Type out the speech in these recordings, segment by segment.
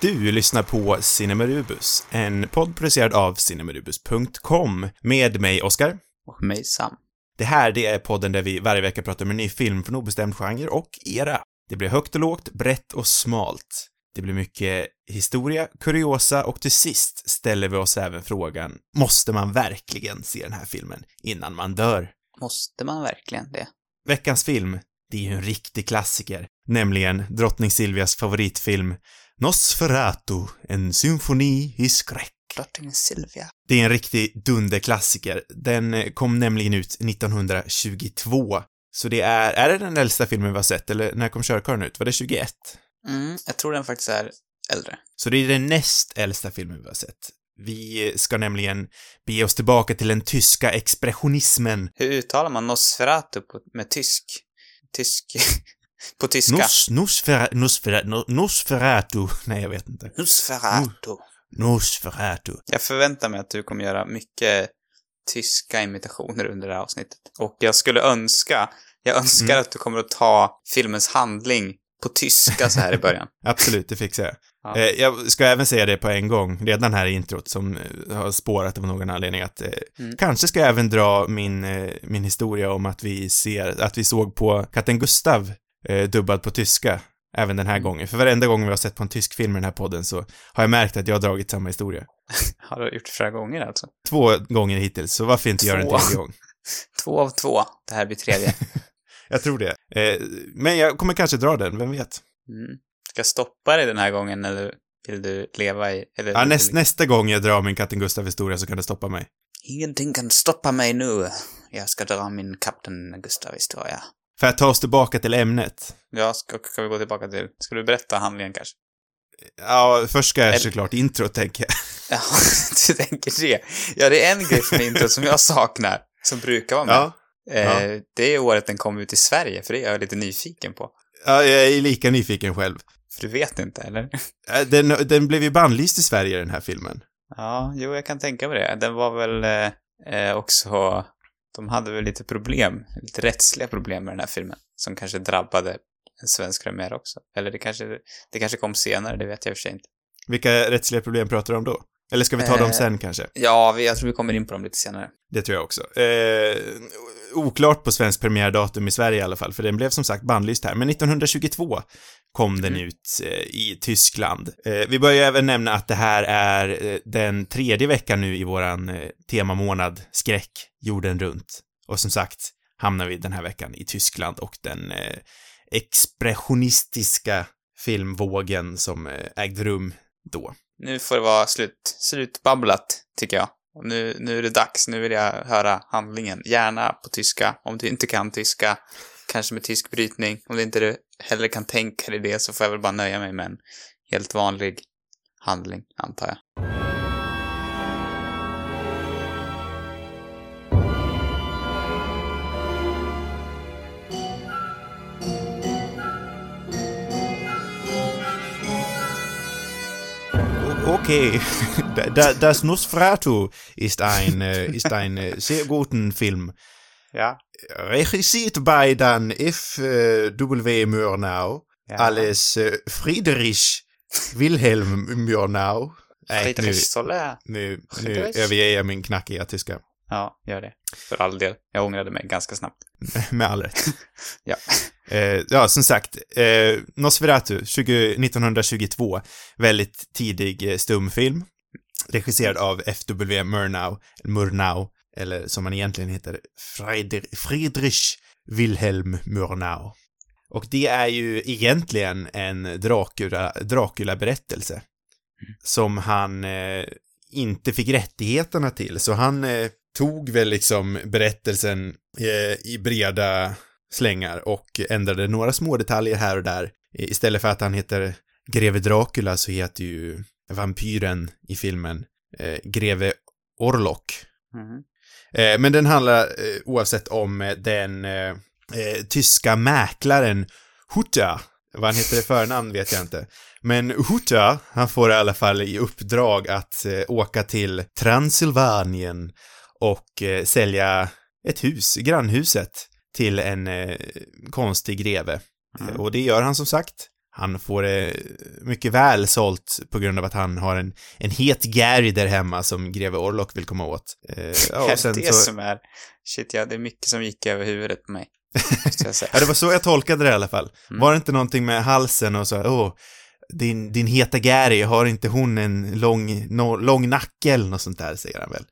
Du lyssnar på Cinemarubus, en podd producerad av cinemarubus.com med mig, Oskar. Och mig, Sam. Det här, det är podden där vi varje vecka pratar om en ny film från obestämd genre och era. Det blir högt och lågt, brett och smalt. Det blir mycket historia, kuriosa och till sist ställer vi oss även frågan, måste man verkligen se den här filmen innan man dör? Måste man verkligen det? Veckans film, det är ju en riktig klassiker, nämligen drottning Silvias favoritfilm Nosferatu, en symfoni i skräck. Drottning Silvia. Det är en riktig dunderklassiker. Den eh, kom nämligen ut 1922. Så det är, är det den äldsta filmen vi har sett, eller när kom Körkarlen ut? Var det 21? Mm, jag tror den faktiskt är äldre. Så det är den näst äldsta filmen vi har sett. Vi ska nämligen bege oss tillbaka till den tyska expressionismen. Hur uttalar man Nosferatu på, med tysk? Tysk... på tyska? Nos, nosfera, nosfera, no, nosferatu. Nej, jag vet inte. Nosferatu. Nosferatu. Jag förväntar mig att du kommer göra mycket tyska imitationer under det här avsnittet. Och jag skulle önska, jag önskar Mm. att du kommer att ta filmens handling på tyska så här i början. Absolut, det fixar jag. Ja. Eh, jag ska även säga det på en gång, redan här i introt, som eh, har spårat av någon anledning, att eh, Mm. kanske ska jag även dra min, eh, min historia om att vi ser, att vi såg på Katten Gustav eh, dubbad på tyska, även den här gången. För varenda gång vi har sett på en tysk film i den här podden så har jag märkt att jag har dragit samma historia. Har du gjort flera gånger alltså? Två gånger hittills, så varför inte göra en Två. tredje gång? Två av två. Det här blir tredje. Jag tror det. Eh, men jag kommer kanske dra den, vem vet? Mm. Ska jag stoppa dig den här gången eller vill du leva i... Eller Ja, näst, du- nästa gång jag drar min Katten Gustav-historia så kan det stoppa mig. Ingenting kan stoppa mig nu. Jag ska dra min Kapten Gustav-historia. För att ta oss tillbaka till ämnet. Ja, ska, ska vi gå tillbaka till... Ska du berätta handlingen kanske? Ja, först ska jag Eller- såklart intro, tänker jag. Ja, du tänker det. Ja, det är en grej från introt som jag saknar, som brukar vara med. Ja. Eh, Det är året den kom ut i Sverige, för det är jag lite nyfiken på. ja, jag är lika nyfiken själv. För du vet inte, eller? Eh, Den, den blev ju bannlyst i Sverige, den här filmen. Ja, jo, jag kan tänka mig det. Den var väl eh, eh, också... De hade väl lite problem, lite rättsliga problem med den här filmen, som kanske drabbade en svensk premiär också. Eller det kanske, det kanske kom senare, det vet jag i och för sig inte. Vilka rättsliga problem pratar du om då? Eller ska vi ta dem Eh. sen kanske? Ja, jag tror vi kommer in på dem lite senare. Det tror jag också. Eh, oklart på svensk premiärdatum i Sverige i alla fall, för den blev som sagt bannlyst här. Men 1922 kom den Mm. ut eh, i Tyskland. Eh, vi bör ju även nämna att det här är eh, den tredje veckan nu i våran temamånad skräck, jorden runt. Och som sagt hamnar vi den här veckan i Tyskland och den expressionistiska filmvågen som ägde rum då. Nu får det vara slut, slutbabblat, tycker jag. Nu, nu är det dags, nu vill jag höra handlingen. Gärna på tyska, om du inte kan tyska. Kanske med tysk brytning. Om det inte du heller kan tänka dig det så får jag väl bara nöja mig med en helt vanlig handling, antar jag. Okej, Okay, das Nosferatu ist ein, äh, ist ein äh, sehr guten Film. Ja. Regissiert bei dan F. äh, W. Murnau, ja. alles äh, Friedrich Wilhelm Murnau. Nej, nu, Friedrich Soler. nu, nu överger jag min knackiga tyska. Ja, gör det. För all del. Jag ångrade mig ganska snabbt. Med all rätt. Ja. Eh, ja, som sagt, eh, Nosferatu, 20, 1922, väldigt tidig eh, stumfilm, regisserad av F.W. Murnau, Murnau, eller som han egentligen heter, Friedrich Wilhelm Murnau. Och det är ju egentligen en Dracula, Dracula-berättelse, som han eh, inte fick rättigheterna till, så han eh, tog väl liksom berättelsen eh, i breda slängar och ändrade några små detaljer här och där. Istället för att han heter Greve Dracula så heter ju vampyren i filmen eh, Greve Orlok. Mm. Eh, men den handlar eh, oavsett om eh, den tyska mäklaren Hutta. Vad han heter i förnamn vet jag inte. Men Hutta, han får i alla fall i uppdrag att eh, åka till Transylvanien och eh, sälja ett hus, grannhuset, till en eh, konstig greve. Mm. Och det gör han som sagt. Han får det mycket väl sålt på grund av att han har en, en het Gary där hemma som greve Orlok vill komma åt. Eh, ja, och sen det så, som är... Shit, ja, det är mycket som gick över huvudet på mig. Ja, det var så jag tolkade det i alla fall. Mm. Var det inte någonting med halsen och så, åh, din, din heta Gary, har inte hon en lång, no, lång nacke eller något sånt där, säger han väl.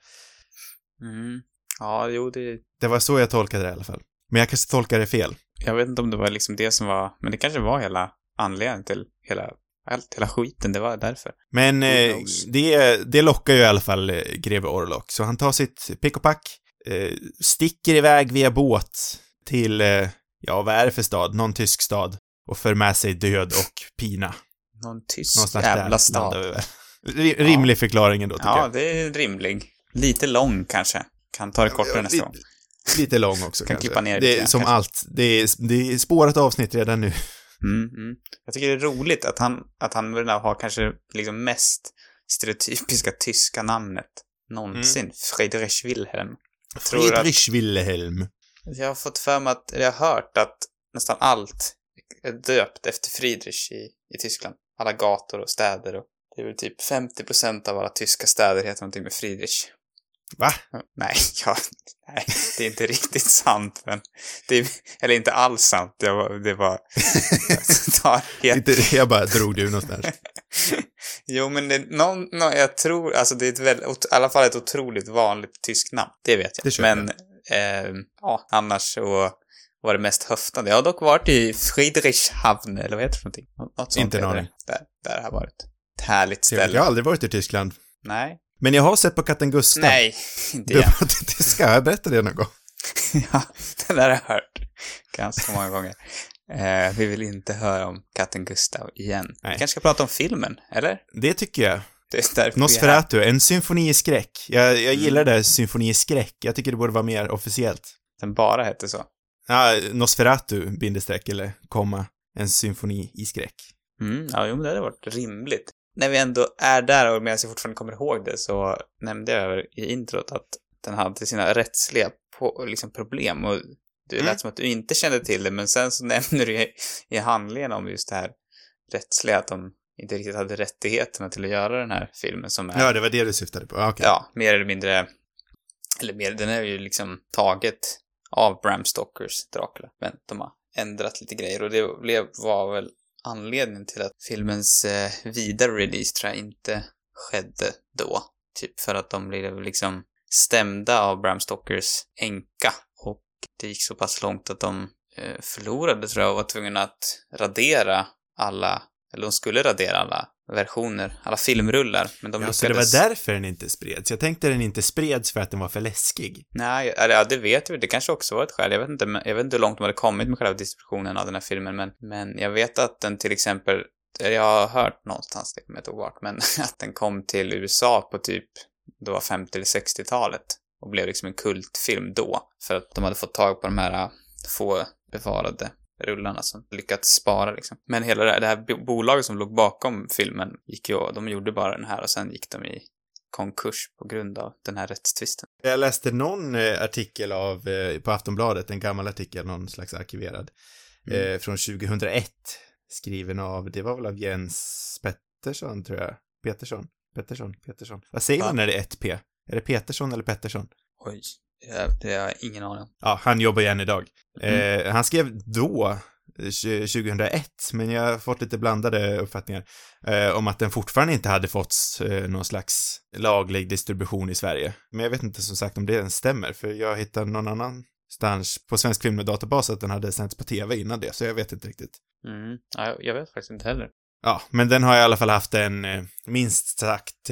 Mm. Ja, jo, det... Det var så jag tolkade det i alla fall. Men jag kanske tolkade det fel. Jag vet inte om det var liksom det som var... Men det kanske var hela anledningen till hela... Allt, hela skiten, det var därför. Men eh, det, det lockar ju i alla fall eh, greve Orlok, så han tar sitt pick och pack, eh, sticker iväg via båt till, eh, ja vad är det för stad? Någon tysk stad. Och för med sig död och pina. Någon tysk Någonstans jävla där stad. Rimlig förklaring ändå, tycker Ja, jag. det är rimlig. Lite lång kanske. Kan ta det kortare Ja, nästa gång. Lite lång också Kan kanske. klippa ner det är som kanske. allt. Det är, det är spårat avsnitt redan nu. Mm, mm. Jag tycker det är roligt att han, att han har kanske liksom mest stereotypiska tyska namnet någonsin. Friedrich Wilhelm. Tror att, Friedrich Wilhelm. jag har fått för mig att, eller jag har hört att nästan allt är döpt efter Friedrich i, i Tyskland. Alla gator och städer och det är väl typ 50% av alla tyska städer heter någonting med Friedrich. Va? Nej, ja, nej, det är inte riktigt sant, men det är, eller inte alls sant. Det var, det var, jag helt jag bara drog ur någonstans. Jo, men det, någon, någon, jag tror, alltså det är ett väldigt, i alla fall ett otroligt vanligt tyskt namn. Det vet jag. Det men, eh, ja, annars så var det mest höftande. Jag har dock varit i Friedrichshavn, eller vad heter det för någonting? Nå- Något sånt Inte en aning. Där, där har jag varit. Ett härligt Jag ställe. har aldrig varit i Tyskland. Nej. Men jag har sett på katten Gustav. Nej, inte har inte tyska, jag berättade det någon gång. ja, det där har jag hört ganska många gånger. Eh, vi vill inte höra om katten Gustav igen. Nej. Vi kanske ska prata om filmen, eller? Det tycker jag. Det är. Nosferatu, en symfoni i skräck. Jag, jag Mm. gillar det, symfoni i skräck. Jag tycker det borde vara mer officiellt. Den bara hette så. Ja, Nosferatu, bindestreck, eller komma, en symfoni i skräck. Mm, ja, jo, men det hade varit rimligt. När vi ändå är där och medan jag fortfarande kommer ihåg det så nämnde jag i introt att den hade sina rättsliga på, liksom problem och det Mm. lät som att du inte kände till det men sen så nämner du i, i handlingen om just det här rättsliga att de inte riktigt hade rättigheterna till att göra den här filmen som är, Ja, det var det du syftade på. Okej. ja, mer eller mindre, eller mer, den är ju liksom taget av Bram Stokers Dracula, men de har ändrat lite grejer och det blev, var väl anledning till att filmens eh, vidare release tror jag inte skedde då. Typ för att de blev liksom stämda av Bram Stokers änka och det gick så pass långt att de eh, förlorade tror jag och var tvungna att radera alla, eller de skulle radera alla versioner, alla filmrullar, men de Ja, lyckades... så det var därför den inte spreds. Jag tänkte den inte spreds för att den var för läskig. Nej, eller ja, det vet vi. Det kanske också var ett skäl. Jag vet inte, jag vet inte hur långt de hade kommit med själva distributionen av den här filmen, men, men jag vet att den till exempel, jag har hört någonstans, det kommer jag inte ihåg vart, men att den kom till USA på typ, det var 50 eller 60-talet och blev liksom en kultfilm då, för att de hade fått tag på de här äh, få bevarade rullarna som lyckats spara liksom. Men hela det här, det här bo- bolaget som låg bakom filmen gick ju, de gjorde bara den här och sen gick de i konkurs på grund av den här rättstvisten. Jag läste någon eh, artikel av, eh, på Aftonbladet, en gammal artikel, någon slags arkiverad, Mm. eh, från 2001. Skriven av, det var väl av Jens Pettersson, tror jag. Petersson? Pettersson? Petersson? Vad säger Va? man när det är ett P? Är det Petersson eller Pettersson? Oj, det, det har jag ingen aning om. Ja, han jobbar igen idag. Mm. Eh, han skrev då, eh, 2001, men jag har fått lite blandade uppfattningar, eh, om att den fortfarande inte hade fått eh, någon slags laglig distribution i Sverige. Men jag vet inte som sagt om det ens stämmer, för jag hittade någon annanstans på Svensk Film med databas att den hade sänts på TV innan det, så jag vet inte riktigt. Mm. Ja, jag- vet faktiskt inte heller. Ja, men den har i alla fall haft en eh, minst sagt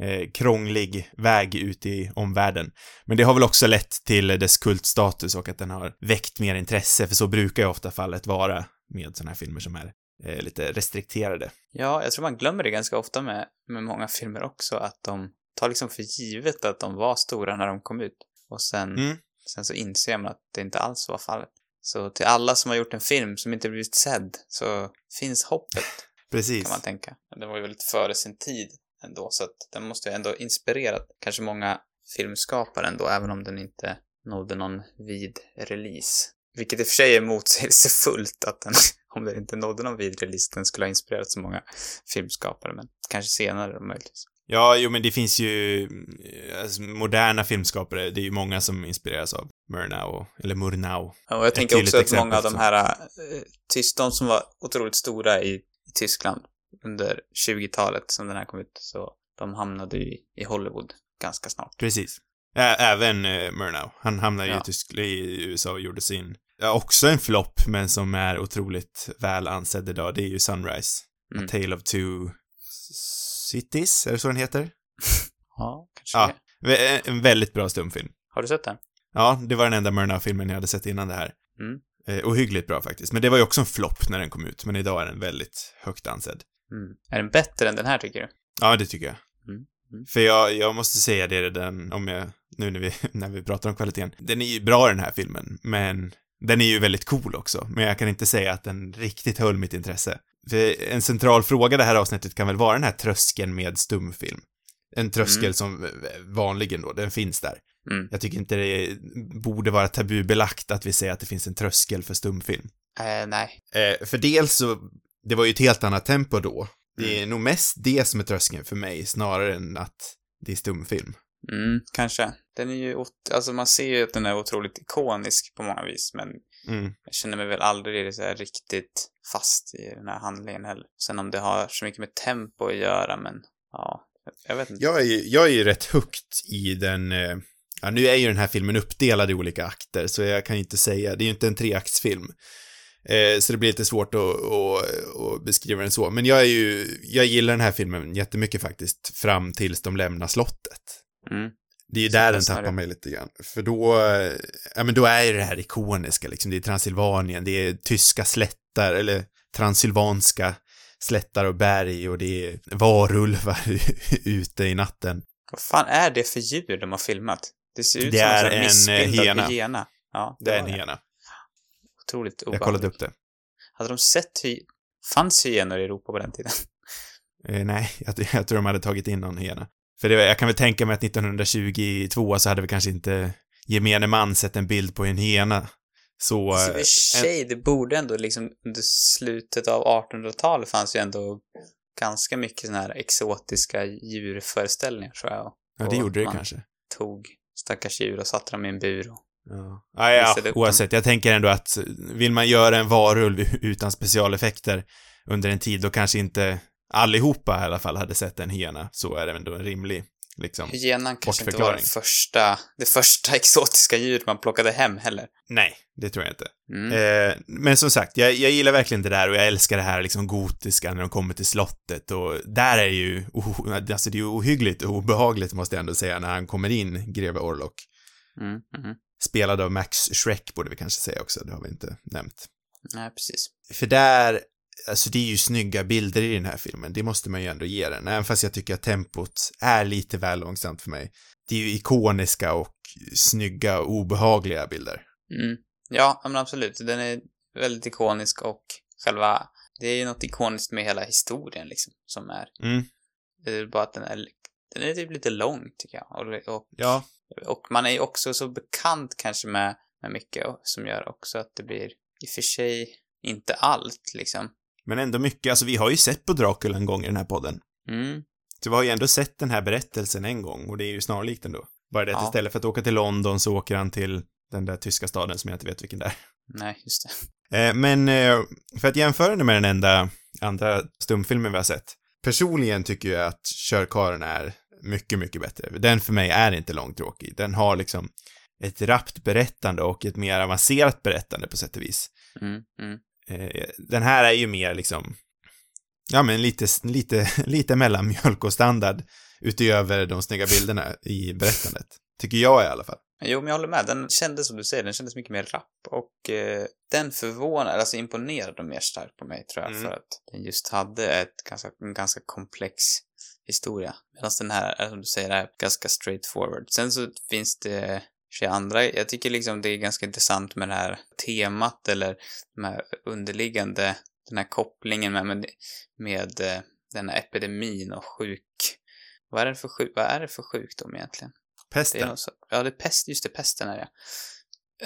eh, krånglig väg ut i omvärlden. Men det har väl också lett till dess kultstatus och att den har väckt mer intresse, för så brukar ju ofta fallet vara med sådana här filmer som är eh, lite restrikterade. Ja, jag tror man glömmer det ganska ofta med, med många filmer också, att de tar liksom för givet att de var stora när de kom ut. Och sen, Mm. sen så inser man att det inte alls var fallet. Så till alla som har gjort en film som inte blivit sedd, så finns hoppet, Precis. kan man tänka. Den var ju väldigt före sin tid ändå, så att den måste ju ändå inspirerat kanske många filmskapare ändå, även om den inte nådde någon vid release. Vilket i och för sig är motsägelsefullt att den om det inte nådde någon vidare lista, den skulle ha inspirerat så många filmskapare, men kanske senare möjligtvis. Ja, jo men det finns ju eh, alltså, moderna filmskapare, det är ju många som inspireras av Murnau, eller Murnau. Ja, och jag tänker också att många av de här, eh, tyst, de som var otroligt stora i, i Tyskland under 20-talet som den här kom ut, så de hamnade ju i Hollywood ganska snart. Precis. Ä även eh, Murnau. Han hamnade ju Ja. i, Tysk i USA och gjorde sin, ja, också en flopp, men som är otroligt väl ansedd idag, det är ju Sunrise. Mm. A Tale of Two Cities, är det så den heter? Ja, kanske Ja. det. Vä- En väldigt bra stumfilm. Har du sett den? Ja, det var den enda Murnau-filmen jag hade sett innan det här. Mm. Eh, ohyggligt bra faktiskt. Men det var ju också en flopp när den kom ut, men idag är den väldigt högt ansedd. Mm. Är den bättre än den här, tycker du? Ja, det tycker jag. Mm, mm. För jag, jag måste säga det den, om jag, nu när vi, när vi pratar om kvaliteten. Den är ju bra den här filmen, men den är ju väldigt cool också. Men jag kan inte säga att den riktigt höll mitt intresse. För en central fråga det här avsnittet kan väl vara den här tröskeln med stumfilm. En tröskel Mm. som vanligen då, den finns där. Mm. Jag tycker inte det borde vara tabubelagt att vi säger att det finns en tröskel för stumfilm. Eh, nej. Eh, för dels så, det var ju ett helt annat tempo då. Det Mm. är nog mest det som är tröskeln för mig, snarare än att det är stumfilm. Mm, kanske. Den är ju, alltså man ser ju att den är otroligt ikonisk på många vis, men Mm. jag känner mig väl aldrig så här riktigt fast i den här handlingen heller. Sen om det har så mycket med tempo att göra, men ja, jag vet inte. Jag är, ju- jag är ju rätt högt i den, eh, ja nu är ju den här filmen uppdelad i olika akter, så jag kan ju inte säga, det är ju inte en treaktsfilm. Eh, så det blir lite svårt att, att, att beskriva den så. Men jag är ju, jag gillar den här filmen jättemycket faktiskt, fram tills de lämnar slottet. Mm. Det är ju Så där den tappar det. mig lite grann. För då, eh, ja men då är ju det här ikoniska liksom. Det är Transylvanien, det är tyska slättar, eller transylvanska slättar och berg och det är varulvar ute i natten. Vad fan är det för djur de har filmat? Det ser ut Det som en, en, missbildad hyena. Ja, Det är en hyena. Otroligt Jag obehagligt. kollade upp det. Hade de sett hy... Fanns hyenor i Europa på den tiden? Eh, nej, jag, jag tror de hade tagit in någon hyena. För det, jag kan väl tänka mig att 1922 så hade vi kanske inte gemene man sett en bild på en hyena. Så... Så i och eh, för sig, det borde ändå liksom under slutet av 1800-talet fanns ju ändå ganska mycket såna här exotiska djurföreställningar tror jag. ja, det gjorde det kanske. Tog stackars djur och satte dem i en bur. Och... Ja, ja, ja oavsett. Jag tänker ändå att vill man göra en varulv utan specialeffekter under en tid, då kanske inte allihopa i alla fall hade sett en hyena. Så är det ändå en rimlig, liksom. Hyenan kanske inte var det första, det första exotiska djuret man plockade hem heller. Nej, det tror jag inte. Mm. Eh, men som sagt, jag, jag gillar verkligen det där och jag älskar det här liksom gotiska när de kommer till slottet och där är ju, oh, alltså det är ju ohyggligt och obehagligt måste jag ändå säga när han kommer in, greve Orlok. Mm. Mm. Spelad av Max Schreck borde vi kanske säga också, det har vi inte nämnt. Nej, precis. För där, alltså det är ju snygga bilder i den här filmen, det måste man ju ändå ge den, även fast jag tycker att tempot är lite väl långsamt för mig. Det är ju ikoniska och snygga och obehagliga bilder. Mm. Ja, men absolut. Den är väldigt ikonisk och själva, det är ju något ikoniskt med hela historien liksom, som är. Mm, Det är bara att den är, den är typ lite lång tycker jag. Och, och, ja, och man är ju också så bekant kanske med, med mycket som gör också att det blir, i och för sig, inte allt liksom. men ändå mycket, alltså vi har ju sett på Dracula en gång i den här podden. Mm. Så vi har ju ändå sett den här berättelsen en gång och det är ju snarlikt ändå. Bara det att Ja. istället för att åka till London så åker han till den där tyska staden som jag inte vet vilken det är. Nej, just det. Eh, men eh, för att jämföra det med den enda andra stumfilmen vi har sett. Personligen tycker jag att Körkaren är mycket, mycket bättre. Den för mig är inte långtråkig. Den har liksom ett rappt berättande och ett mer avancerat berättande på sätt och vis. Mm. Mm. Eh, den här är ju mer liksom, ja men lite, lite, lite mellanmjölk och standard utöver de snygga bilderna i berättandet. Tycker jag i alla fall. Jo, men jag håller med. Den kändes, som du säger, den kändes mycket mer rapp. Och eh, den förvånade, alltså imponerade mer starkt på mig, tror jag, Mm. för att den just hade ett ganska, en ganska komplex historia. Medan den här, är, som du säger, är ganska straightforward. Sen så finns det sig andra, jag tycker liksom det är ganska intressant med det här temat eller de här underliggande, den här kopplingen med, med, med eh, den här epidemin och sjuk... Vad är det för, sjuk, vad är det för sjukdom egentligen? Det är Pesten. så, ja, det är pest, just det, pesten är det.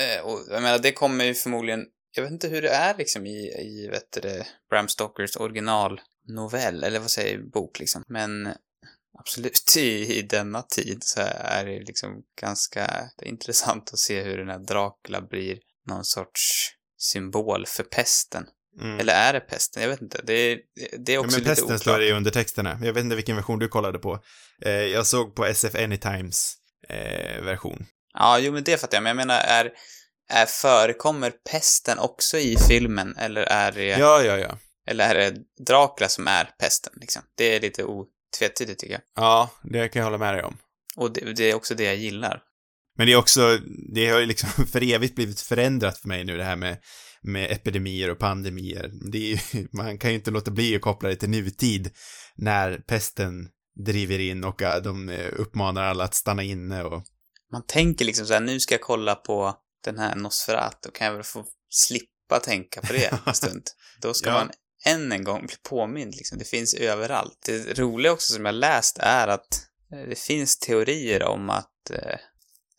Eh, och jag menar, det kommer ju förmodligen jag vet inte hur det är liksom i, i vet du, Bram Stokers originalnovell, eller vad säger bok liksom. Men absolut i, i denna tid så är det liksom ganska intressant att se hur den här Dracula blir någon sorts symbol för pesten. Mm. Eller är det pesten? Jag vet inte. Det är, det är Ja, också men lite pesten oklart. står det i undertexterna. Jag vet inte vilken version du kollade på. Eh, jag såg på SF Anytimes eh, version. Ja, jo men det fattar jag. Men jag menar, är, är förekommer pesten också i filmen? Eller är det, Ja, ja, ja. Eller är det Dracula som är pesten liksom? Det är lite otvetydigt tycker jag. Ja, det kan jag hålla med dig om. Och det, det är också det jag gillar. Men det är också, det har ju liksom för evigt blivit förändrat för mig nu det här med, med epidemier och pandemier. Det är ju, man kan ju inte låta bli att koppla det till nutid när pesten driver in och äh, de eh, uppmanar alla att stanna inne och Man tänker liksom så här, nu ska jag kolla på den här Nosferatu, kan jag väl få slippa tänka på det en stund. Då ska Ja. man än en gång bli påmind liksom. Det finns överallt. Det roliga också som jag läst är att eh, det finns teorier om att eh,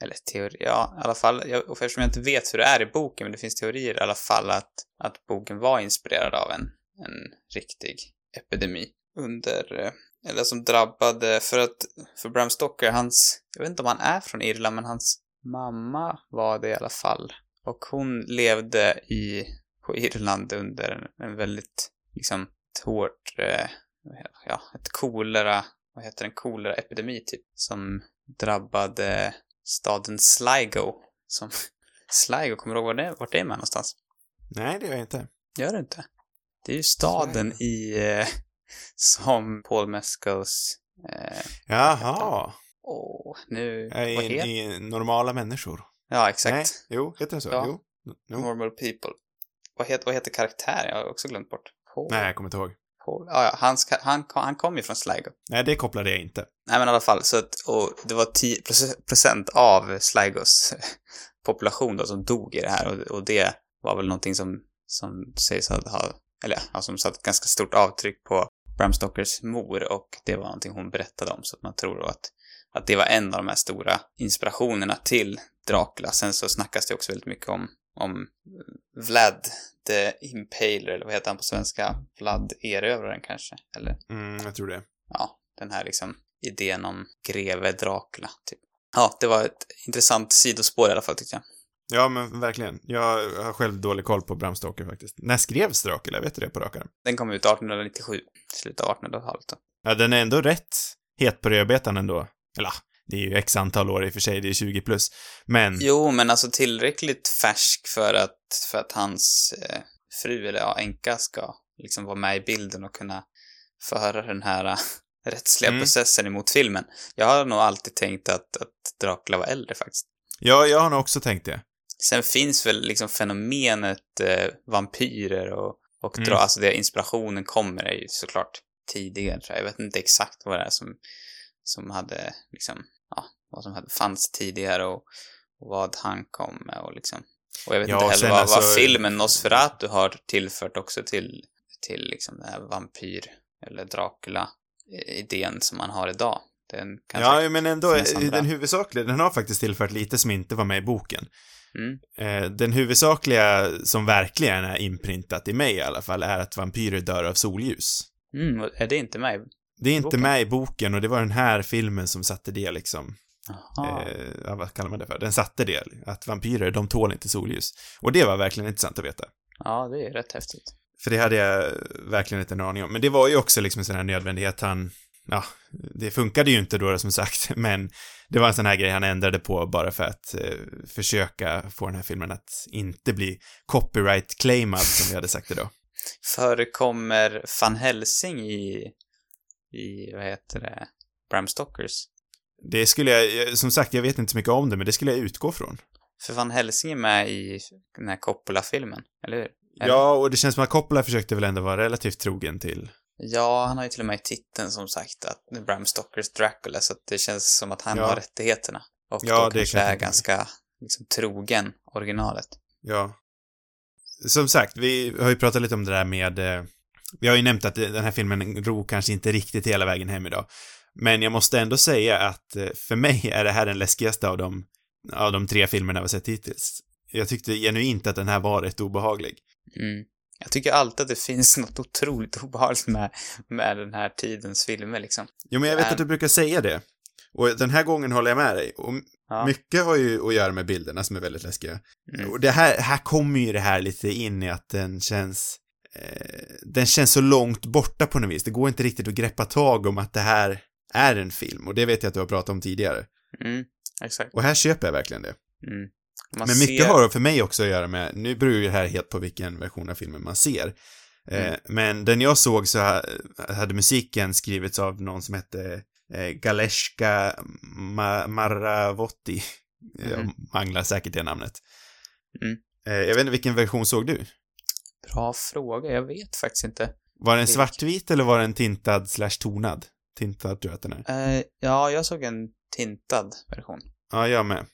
eller teori, ja, i alla fall, jag, eftersom jag inte vet hur det är i boken, men det finns teorier i alla fall att, att boken var inspirerad av en, en riktig epidemi under, eh, eller som drabbade, för att, för Bram Stoker, hans, jag vet inte om han är från Irland, men hans mamma var det i alla fall. Och hon levde i, på Irland under en, en väldigt, liksom, ett hårt, eh, ja, ett kolera, vad heter den, kolera-epidemi typ, som drabbade staden Sligo. Som, Sligo, kommer du ihåg var det, vart det är med någonstans? nej, det gör jag inte. Gör det inte? Det är ju staden i, eh, som Paul Mescals, eh, Jaha, åh, nu, i, vad heter i normala människor. Ja, exakt. Nej, jo, heter det så? Ja. Jo. jo. Normal people. Vad heter, vad heter karaktären? Jag har också glömt bort. Paul. Nej, jag kommer inte ihåg. Paul. Ja, ja, hans, ka- han, han kom ju från Sligo. Nej, det kopplade jag inte. Nej, men i alla fall, så att, och det var 10 procent av Sligos population då som dog i det här och, och det var väl någonting som, som sägs ha eller ja, som satt ett ganska stort avtryck på Bram Stokers mor och det var någonting hon berättade om så att man tror då att, att det var en av de här stora inspirationerna till Dracula. Sen så snackas det också väldigt mycket om, om Vlad the Impaler, eller vad heter han på svenska? Vlad Erövraren kanske? Eller Mm, jag tror det. ja, den här liksom idén om greve Dracula, typ. Ja, det var ett intressant sidospår i alla fall tyckte jag. Ja, men verkligen. Jag har själv dålig koll på Bram Stoker faktiskt. När skrevs Dracula? Vet du det på rak? Den kom ut 1897, slutet av 1800-talet då. Ja, den är ändå rätt het på rödbetan ändå. Eller det är ju x antal år i och för sig, det är 20 plus. Men, Jo, men alltså tillräckligt färsk för att, för att hans eh, fru, eller ja, änka ska liksom vara med i bilden och kunna föra den här eh, rättsliga Mm. processen emot filmen. Jag har nog alltid tänkt att, att Dracula var äldre faktiskt. ja, jag har nog också tänkt det. Sen finns väl liksom fenomenet eh, vampyrer och, och Mm. dra, alltså det inspirationen kommer är ju såklart tidigare tror jag. Jag vet inte exakt vad det är som, som hade liksom, ja, vad som fanns tidigare och, och vad han kom med och liksom. Och jag vet Ja, inte heller vad, alltså- vad filmen Nosferatu har tillfört också till, till liksom den här vampyr eller Dracula-idén som man har idag. Den kanske Ja, men ändå, den huvudsakliga, den har faktiskt tillfört lite som inte var med i boken. Mm. Eh, den huvudsakliga som verkligen är inprintat i mig i alla fall är att vampyrer dör av solljus. Mm, är det inte med? Det är inte boken? med i boken och det var den här filmen som satte det liksom, eh, vad kallar man det för? Den satte det, att vampyrer, de tål inte solljus. Och det var verkligen intressant att veta. Ja, det är rätt häftigt. För det hade jag verkligen inte en aning om. Men det var ju också liksom en sån här nödvändighet han, ja, det funkade ju inte då som sagt, men det var en sån här grej han ändrade på bara för att eh, försöka få den här filmen att inte bli copyright-claimad som vi hade sagt idag. Förekommer Van Helsing i, i, vad heter det, Bram Stokers? Det skulle jag, som sagt, jag vet inte så mycket om det, men det skulle jag utgå från. För Van Helsing är med i den här Coppola-filmen, eller hur? Eller? Ja, och det känns som att Coppola försökte väl ändå vara relativt trogen till Ja, han har ju till och med i titeln som sagt att Bram Stokers Dracula, så att det känns som att han Ja. har rättigheterna. Och Ja, då det kanske är ganska liksom, trogen originalet. Ja. Som sagt, vi har ju pratat lite om det där med, eh, vi har ju nämnt att den här filmen ror kanske inte riktigt hela vägen hem idag. Men jag måste ändå säga att eh, för mig är det här den läskigaste av de, av de tre filmerna vi har sett hittills. jag tyckte genuint att den här var rätt obehaglig. Mm. Jag tycker alltid att det finns något otroligt obehagligt med, med den här tidens filmer liksom. Jo, men jag vet Ähm. att du brukar säga det. Och den här gången håller jag med dig. Och Ja. mycket har ju att göra med bilderna som är väldigt läskiga. Mm. Och det här, här kommer ju det här lite in i att den känns, den känns så långt borta på något vis. Det går inte riktigt att greppa tag om att det här är en film. Och det vet jag att du har pratat om tidigare. Mm. Exakt. Och här köper jag verkligen det. Mm. Men mycket ser- har för mig också att göra med, nu beror ju det här helt på vilken version av filmen man ser. Eh, Mm. men den jag såg så ha- hade musiken skrivits av någon som hette eh, Galeshka Ma- Maravotti. Jag Mhm. manglar säkert det namnet. Mm. Eh, jag vet inte, vilken version såg du? Bra fråga, jag vet faktiskt inte. Var den svartvit eller var den tintad slash tonad? Tintad tror jag att den är. Eh, ja, jag såg en tintad version. Ja, jag med.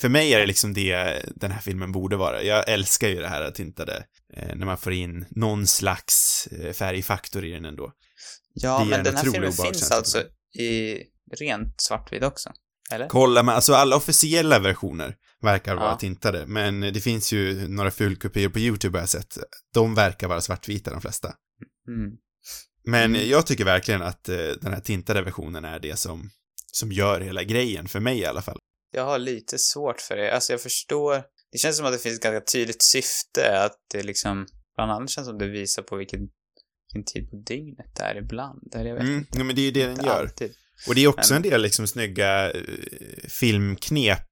För mig är det liksom det den här filmen borde vara. Jag älskar ju det här tintade, eh, när man får in någon slags eh, färgfaktor i den ändå. Ja, men en den här filmen finns alltså i rent svartvit också. Eller? Kolla med, alltså alla officiella versioner verkar vara Ja. tintade, men det finns ju några fulkopior på YouTube har jag sett. De verkar vara svartvita de flesta. Mm. Men Mm. jag tycker verkligen att eh, den här tintade versionen är det som, som gör hela grejen, för mig i alla fall. Jag har lite svårt för det. Alltså jag förstår. Det känns som att det finns ett ganska tydligt syfte. Att det liksom, bland annat känns som det visar på vilken, vilken tid på dygnet det är ibland. Eller jag vet Mm, inte. ja, men det är ju det den gör. alltid. Och det är också Men- en del liksom snygga eh, filmknep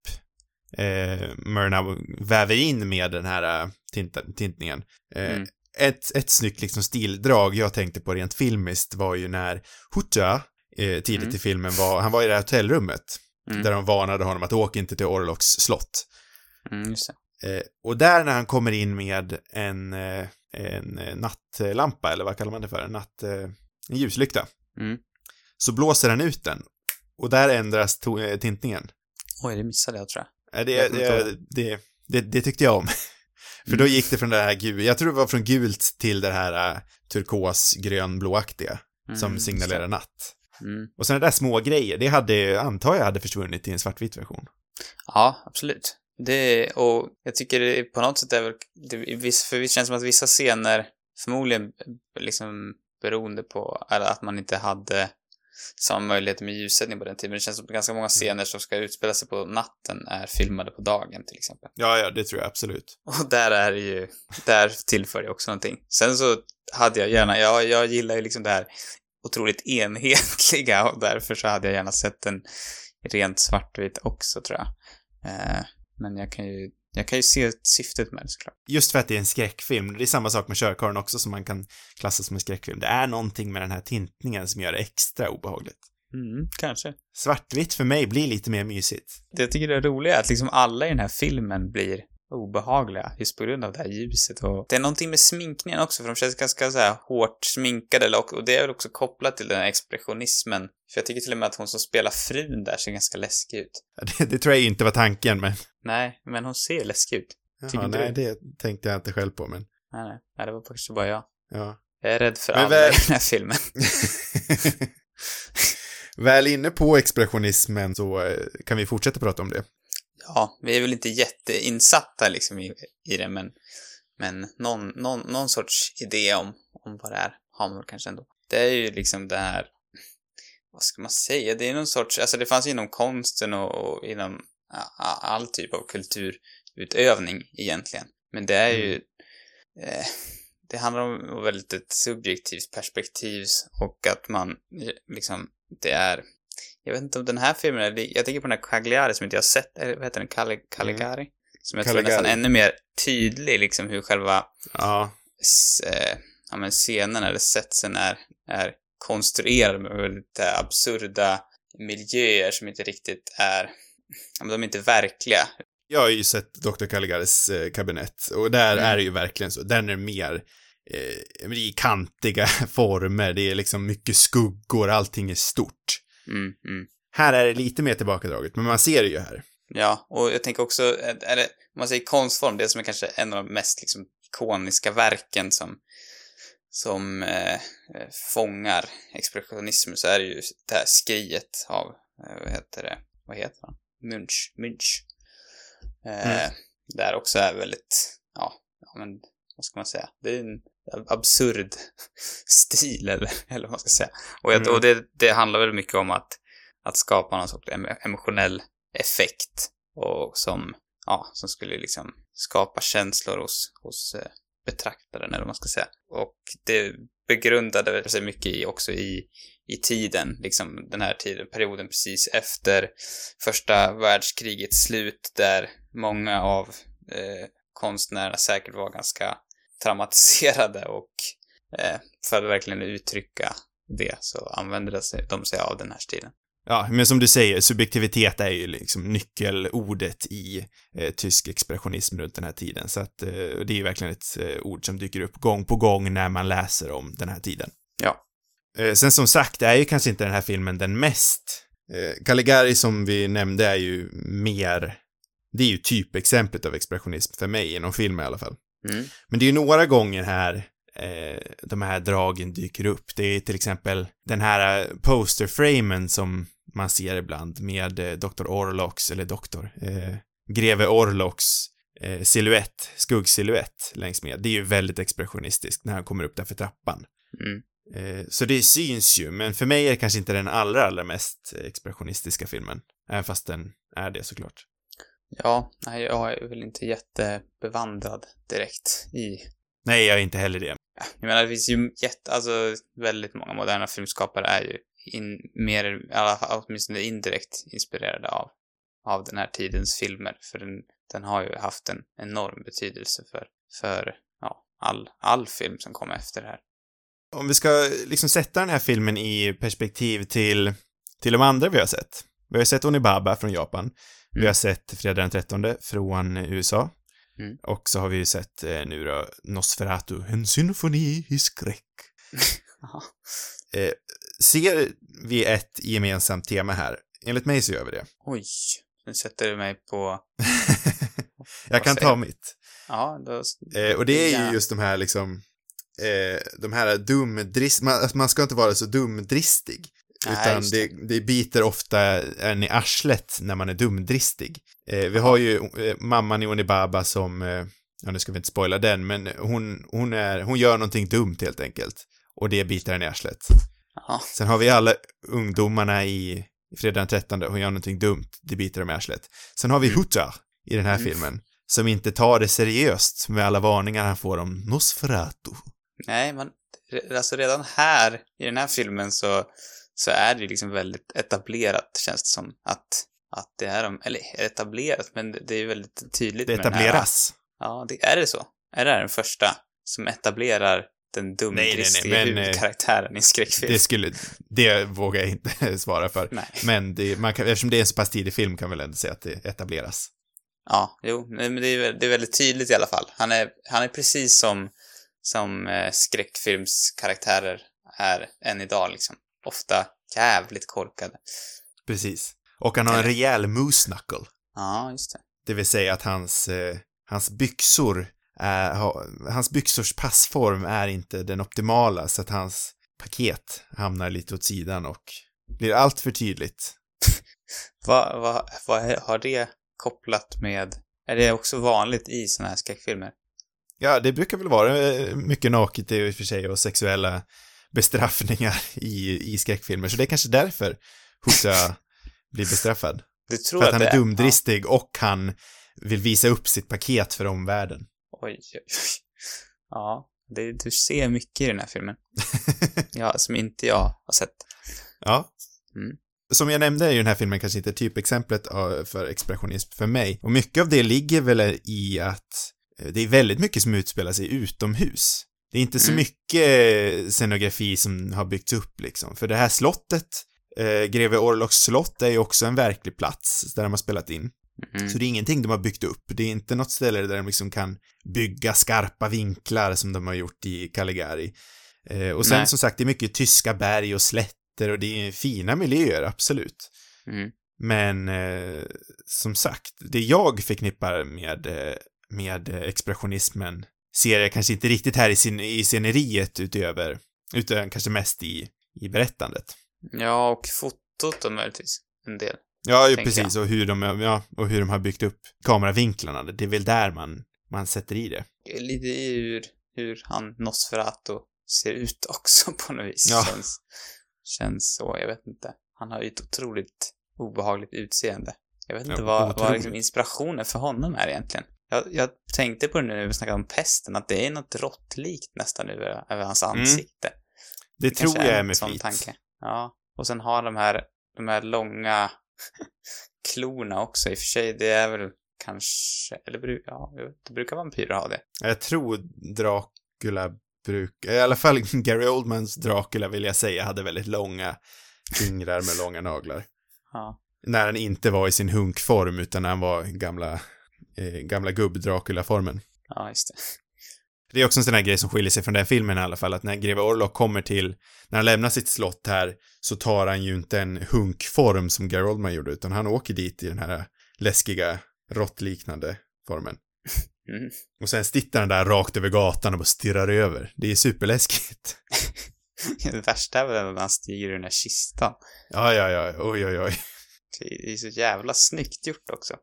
eh, Murnau väver in med den här eh, tinta, tintningen. Eh, Mm. ett, ett snyggt liksom stildrag jag tänkte på rent filmiskt var ju när Hutta eh, tidigt Mm. i filmen var, han var i det här hotellrummet Mm. där de varnade honom att åka inte till Orloks slott. Mm. Eh, och där när han kommer in med en, eh, en eh, nattlampa, eller vad kallar man det för? En natt... En ljuslykta. Mm. Så blåser han ut den. Och där ändras tintningen. Oj, det missade jag tror jag. Det, det, det, det, det tyckte jag om. För då gick det från det här gul, jag tror det var från gult till det här uh, turkos, grön, blåaktiga. Mm, som just signalerar det. natt. Mm. Och sådana där små grejer, det hade, antar jag hade försvunnit i en svartvit version. Ja, absolut. Det, och jag tycker det på något sätt är väl, det, för det känns som att vissa scener, förmodligen liksom beroende på, att man inte hade samma möjligheter med ljussättning på den tiden, men det känns som att ganska många scener som ska utspela sig på natten är filmade på dagen till exempel. Ja, ja, det tror jag absolut. Och där är det ju, där tillför det också någonting. Sen så hade jag gärna, jag, jag gillar ju liksom det här otroligt enhetliga och därför så hade jag gärna sett den rent svartvit också tror jag. Eh, men jag kan ju, jag kan ju se syftet med det såklart. Just för att det är en skräckfilm, det är samma sak med Körkarlen också som man kan klassa som en skräckfilm. Det är någonting med den här tintningen som gör det extra obehagligt. Mm, kanske. Svartvitt för mig blir lite mer mysigt. Det jag tycker är roligt är att liksom alla i den här filmen blir obehagliga just på grund av det här ljuset och det är någonting med sminkningen också för de känns ganska så här hårt sminkade eller- och det är väl också kopplat till den här expressionismen. För jag tycker till och med att hon som spelar frun där ser ganska läskig ut. Det, det tror jag inte var tanken, men... Nej, men hon ser läskig ut. Jaha, Tycker nej, du? det tänkte jag inte själv på, men... Nej, nej, nej det var faktiskt bara jag. Ja. Jag är rädd för Men alla väl- i den här filmen. Väl inne på expressionismen så eh, kan vi fortsätta prata om det. Ja, vi är väl inte jätteinsatta liksom i, i det, men, men någon, någon, någon sorts idé om, om vad det är har man väl kanske ändå. Det är ju liksom det här, vad ska man säga, det är någon sorts, alltså det fanns ju inom konsten och, och inom a- a- all typ av kulturutövning egentligen. Men det är ju, eh, det handlar om väldigt ett subjektivt perspektiv och att man eh, liksom, det är jag vet inte om den här filmen är, jag tänker på den här Cagliari som inte jag har sett, eller vad heter den? Calle, Caligari? Som jag tror är nästan Caligari. ännu mer tydlig, liksom hur själva Ja, eh, ja, men scenen eller setsen är, är konstruerad med väldigt eh, absurda miljöer som inte riktigt är, ja, men de är inte verkliga. jag har ju sett Dr. Caligaris eh, kabinett och där Mm. är det ju verkligen så. Den är mer eh, i kantiga former, det är liksom mycket skuggor, allting är stort. Mm, mm. Här är det lite mer tillbakadraget, men man ser det ju här. Ja, och jag tänker också, eh, eller om man säger konstform, det som är kanske en av de mest liksom ikoniska verken som, som eh, eh, fångar expressionismen så är det ju det här skriet av, eh, vad heter det, vad heter han? Munch, Munch. Eh, Mm. där också är väldigt, ja, ja men vad ska man säga? Det är en absurd stil eller, eller vad man ska säga. Och, jag, Mm. och det, det handlar väl mycket om att, att skapa någon sorts emo- emotionell effekt och som, ja, som skulle liksom skapa känslor hos, hos eh, betraktaren eller vad man ska säga. Och det begrundade sig mycket i, också i, i tiden, liksom den här tiden, perioden precis efter första världskrigets slut där många av eh, konstnärerna säkert var ganska traumatiserade och eh, för att verkligen uttrycka det så använde de sig, av den här stilen. Ja, men som du säger, subjektivitet är ju liksom nyckelordet i eh, tysk expressionism runt den här tiden, så att eh, det är ju verkligen ett eh, ord som dyker upp gång på gång när man läser om den här tiden. Ja. Eh, sen som sagt, det är ju kanske inte den här filmen den mest. Eh, Caligari som vi nämnde är ju mer, det är ju typexemplet av expressionism för mig, i någon film i alla fall. Mm. Men det är ju några gånger här eh, de här dragen dyker upp. Det är till exempel den här eh, posterframen som man ser ibland med eh, Dr. Orlocks, eller doktor, eh, greve Orlocks eh, silhuett, skuggsilhuett längs med. Det är ju väldigt expressionistiskt när han kommer upp där för trappan. Mm. Eh, så det syns ju, men för mig är det kanske inte den allra, allra mest expressionistiska filmen. Även fast den är det såklart. Ja, nej, jag är väl inte jättebevandrad direkt i Nej, jag är inte heller det. Jag menar, det finns ju jätte, alltså väldigt många moderna filmskapare är ju in, mer, åtminstone indirekt inspirerade av, av den här tidens filmer. För den, den har ju haft en enorm betydelse för, för ja, all, all film som kom efter det här. Om vi ska liksom sätta den här filmen i perspektiv till, till de andra vi har sett. Vi har sett Onibaba från Japan. Vi har sett Fredag den 13 från USA. Mm. Och så har vi ju sett eh, nu då Nosferatu, en symfoni i skräck. Eh, ser vi ett gemensamt tema här? Enligt mig så gör vi det. Oj, nu sätter du mig på... Jag kan ta mitt. Ja, då... Eh, och det är ju just de här liksom, eh, de här dumdrist, man, alltså man ska inte vara så dumdristig. Nej, utan just det. Det, biter ofta en i arslet när man är dumdristig. Eh, vi har ju eh, mamman i Onibaba som, eh, ja nu ska vi inte spoila den, men hon, hon är, hon gör någonting dumt helt enkelt. Och det biter en i arslet. Ja, Sen har vi alla ungdomarna i, i Fredag den 13, hon gör någonting dumt, det biter dem i arslet. Sen har vi Mm. Hutar i den här Mm. filmen, som inte tar det seriöst med alla varningar han får om Nosferatu. nej, men alltså redan här, i den här filmen så, så är det liksom väldigt etablerat, känns det som, att, att det är de, eller etablerat, men det är väldigt tydligt Det med den här- etableras. Ja, det, är det så? Är det här den första som etablerar den dumdristiga men, eh, huvudkaraktären i skräckfilm? Det skulle, det vågar jag inte svara för. Nej. Men det, man kan, eftersom det är en så pass tidig film kan väl ändå säga att det etableras. Ja, jo, men det är, det är väldigt tydligt i alla fall. Han är, han är precis som, som eh, skräckfilmskaraktärer är än idag liksom. Ofta jävligt korkade. Precis. Och han har en rejäl moose knuckle. Ja, just det. Det vill säga att hans, eh, hans byxor är, ha, hans byxors passform är inte den optimala, så att hans paket hamnar lite åt sidan och blir allt för tydligt. Vad vad vad har det kopplat med... Är det också vanligt i såna här skräckfilmer? Ja, det brukar väl vara eh, mycket naket i och för sig och sexuella bestraffningar i, i skräckfilmer, så det är kanske därför Husa blir bestraffad. Du tror För att han det är dumdristig och han vill visa upp sitt paket för omvärlden. Ja. Oj, oj, oj. Ja, det, du ser mycket i den här filmen. Ja, som inte jag har sett. Ja. Mm. Som jag nämnde är ju den här filmen kanske inte typexemplet för expressionism för mig. Och mycket av det ligger väl i att eh, det är väldigt mycket som utspelar sig utomhus. Det är inte så Mm. mycket scenografi som har byggts upp liksom. För det här slottet, eh, Greve Orloks slott, är ju också en verklig plats där de har spelat in. Mm. Så det är ingenting de har byggt upp. Det är inte något ställe där de liksom kan bygga skarpa vinklar som de har gjort i Caligari. Eh, och sen Nej. som sagt, det är mycket tyska berg och slätter och det är fina miljöer, absolut. Mm. Men eh, som sagt, det jag förknippar med, eh, med eh, expressionismen ser jag kanske inte riktigt här i, sin, i sceneriet utöver, utan kanske mest i, i berättandet. Ja, och fotot då möjligtvis. En del. Ja, ju precis. Och hur, de, ja, och hur de har byggt upp kameravinklarna. Det är väl där man, man sätter i det. Lite i hur, hur han Nosferatu ser ut också på något vis. Ja. Känns, känns så, jag vet inte. Han har ju ett otroligt obehagligt utseende. Jag vet inte Ja, vad, vad liksom inspirationen för honom är egentligen. Jag, jag tänkte på det nu när vi snackade om pesten, att det är något råttlikt nästan över, över hans Mm. ansikte. Det tror Kanske jag är med sån flit. tanke. Ja. Och sen har de här, de här långa klorna också. I och för sig, det är väl kanske, eller ja, inte, brukar vampyrer ha det? Jag tror Dracula brukar, i alla fall Gary Oldmans Dracula vill jag säga hade väldigt långa fingrar med långa naglar. Ja. När han inte var i sin hunkform utan när han var gamla, eh, gamla gubb-Dracula-formen. Ja, just det. Det är också en sån här grej som skiljer sig från den filmen i alla fall, att när greve Orlok kommer till, när han lämnar sitt slott här, så tar han ju inte en hunkform som Gary Oldman gjorde, utan han åker dit i den här läskiga, råttliknande formen. Mm. Och sen sitter han där rakt över gatan och bara stirrar över. Det är superläskigt. Det värsta är väl när han ur den här kistan. Ja, ja, ja, oj, oj, oj. Det är så jävla snyggt gjort också.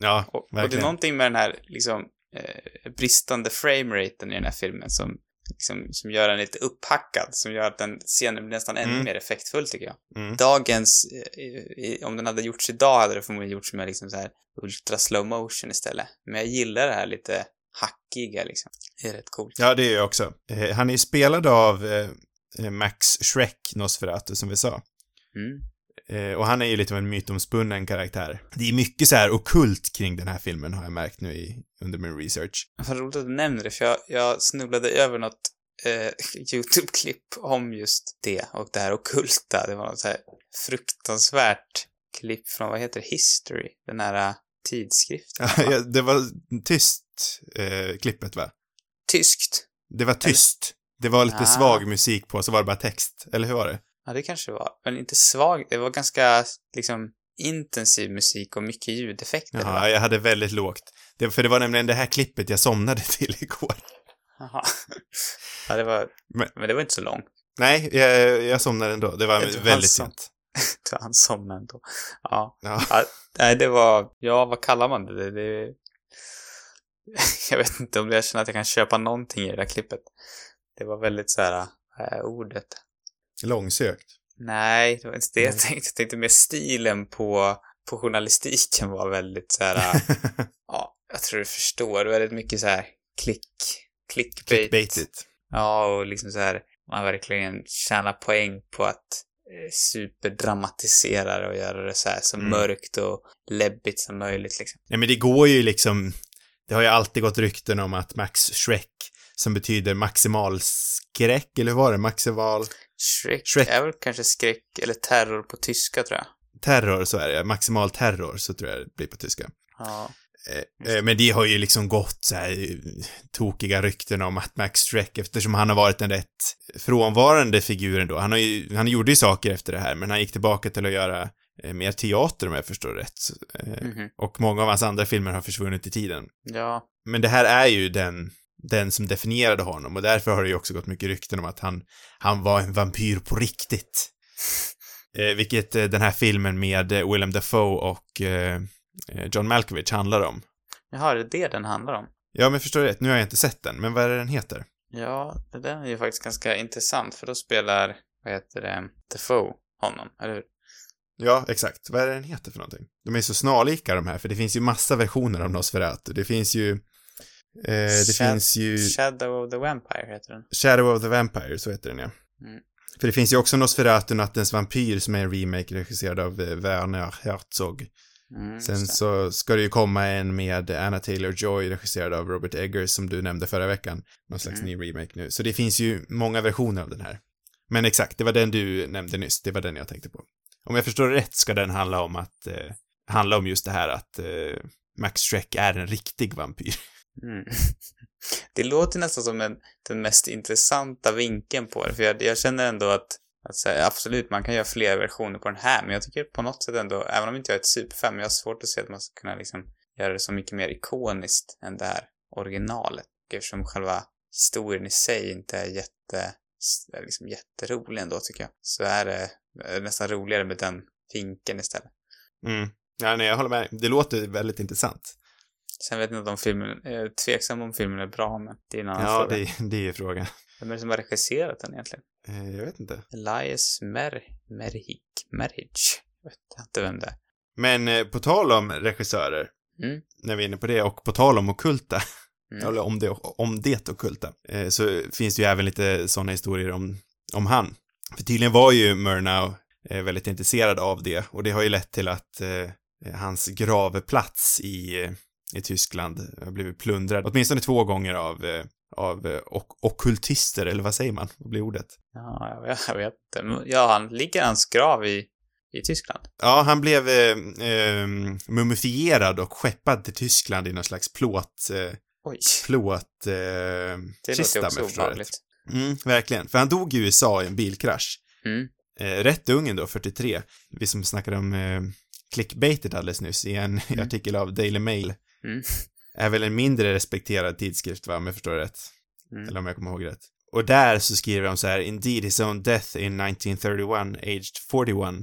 Ja, Och, och det är verkligen. någonting med den här, liksom, eh, bristande frameraten i den här filmen som, liksom, som gör den lite upphackad, som gör att den scenen blir nästan ännu Mm. mer effektfull, tycker jag. Mm. Dagens, eh, i- om den hade gjorts idag hade det förmodligen gjorts med liksom så här ultra slow motion istället. Men jag gillar det här lite hackiga, liksom. Det är rätt coolt. Ja, det är jag också. Eh, han är spelad av eh, Max Shrek Nosferatu, som vi sa. Mm. Eh, och han är ju lite av en mytomspunnen karaktär. Det är mycket så här okult kring den här filmen, har jag märkt nu i, under min research. Vad roligt att du nämner det, för jag, jag snubblade över något eh, YouTube-klipp om just det och det här ockulta. Det var något så här fruktansvärt klipp från, vad heter History? Den här eh, tidskriften. Ja, det var tyst, eh, klippet va? Tyskt. Det var tyst. Det var lite Ah. svag musik på, så var det bara text. Eller hur var det? Ja, det kanske det var. Men inte svag. Det var ganska, liksom, intensiv musik och mycket ljudeffekter. Va? jag hade väldigt lågt. Det, för det var nämligen det här klippet jag somnade till igår. Jaha. Ja, det var, Men- men, det var inte så långt. Nej, jag, jag somnade ändå. Det var Jag väldigt som- sent. Så han somnade ändå. Ja. Ja. ja. Nej, det var, ja, vad kallar man det? det, det jag vet inte om jag känner att jag kan köpa någonting i det där klippet. Det var väldigt så här, vad är ordet? Långsökt. Nej, det var inte det jag tänkte. Jag tänkte mer stilen på, på journalistiken var väldigt så här, ja, jag tror du förstår. Väldigt mycket så här klick, clickbait. Clickbaitigt. Ja, och liksom så här, man verkligen tjänar poäng på att eh, superdramatisera det och göra det så här så Mm. mörkt och läbbigt som möjligt liksom. Nej, men det går ju liksom... Det har ju alltid gått rykten om att Max Shrek, som betyder maximal skräck, eller hur var det? Maximal Shrek, Shrek. är väl kanske skräck eller terror på tyska tror jag. terror, så är det. Maximal terror, så tror jag det blir på tyska. Ja. Eh, eh, Men det har ju liksom gått så här eh, tokiga rykten om att Max Shrek, eftersom han har varit en rätt frånvarande figur ändå. Han har ju, han gjorde ju saker efter det här, men han gick tillbaka till att göra mer teater om jag förstår rätt. Eh, Mhm. Och många av hans andra filmer har försvunnit i tiden. Ja. Men det här är ju den, den som definierade honom och därför har det ju också gått mycket rykten om att han, han var en vampyr på riktigt. Eh, vilket eh, den här filmen med eh, Willem Dafoe och eh, eh, John Malkovich handlar om. Jaha, det är det den handlar om? Ja, men förstår du rätt, nu har jag inte sett den, men vad är det den heter? Ja, det där är ju faktiskt ganska intressant för då spelar, vad heter det, Defoe honom, eller hur? Ja, exakt. Vad är det den heter för någonting? De är så snarlika de här, för det finns ju massa versioner av Nosferatu. Det finns ju... Eh, det Shad- finns ju... Shadow of the Vampire heter den. Shadow of the Vampire, så heter den ja. Mm. För det finns ju också Nosferatu, Nattens vampyr, som är en remake regisserad av eh, Werner Herzog. Mm, Sen så ska det ju komma en med Anna Taylor-Joy regisserad av Robert Eggers som du nämnde förra veckan. Någon slags Mm. ny remake nu. Så det finns ju många versioner av den här. Men exakt, det var den du nämnde nyss. Det var den jag tänkte på. Om jag förstår rätt ska den handla om att, eh, handla om just det här att eh, Max Shrek är en riktig vampyr. Mm. Det låter nästan som en, den mest intressanta vinkeln på det, för jag, jag känner ändå att, att här, absolut, man kan göra fler versioner på den här, men jag tycker på något sätt ändå, även om inte jag är ett superfan, men jag har svårt att se att man ska kunna liksom göra det så mycket mer ikoniskt än det här originalet. Eftersom själva historien i sig inte är jätte, liksom jätterolig ändå tycker jag, så är det är det nästan roligare med den vinkeln istället. Mm. Ja, nej, jag håller med. Det låter väldigt intressant. Sen vet jag inte om filmen, jag är tveksam om filmen är bra, men det är en annan Ja, fråga. det, det är ju frågan. Vem är det som har regisserat den egentligen? Eh, Jag vet inte. Elias Mer... Merhik? Merhich? Jag vet inte vem det är. Men eh, på tal om regissörer, Mm. när vi är inne på det, och på tal om okulta, Mm. eller om det, om det okulta, eh, så finns det ju även lite sådana historier om, om han. För tydligen var ju Murnau väldigt intresserad av det, och det har ju lett till att hans gravplats i, i Tyskland har blivit plundrad, åtminstone två gånger av, eh, av eh, ok okultister, eller vad säger man? Vad blir ordet? Ja, jag vet, jag vet inte. Ja, han ligger hans grav i, i Tyskland. Ja, han blev eh, eh, mumifierad och skeppad till Tyskland i någon slags plåt, eh, Oj. plåt, eh, Det kista, låter också obehagligt. Mm, verkligen. För han dog i USA i en bilkrasch. Mm. Eh, rätt ung ändå, 43. Vi som snackade om eh, clickbaitet alldeles nyss i en Mm. artikel av Daily Mail. Mm. Är väl en mindre respekterad tidskrift, va, om jag förstår rätt. Mm. Eller om jag kommer ihåg rätt. Och där så skriver de så här, Indeed his own death in 1931, aged 41,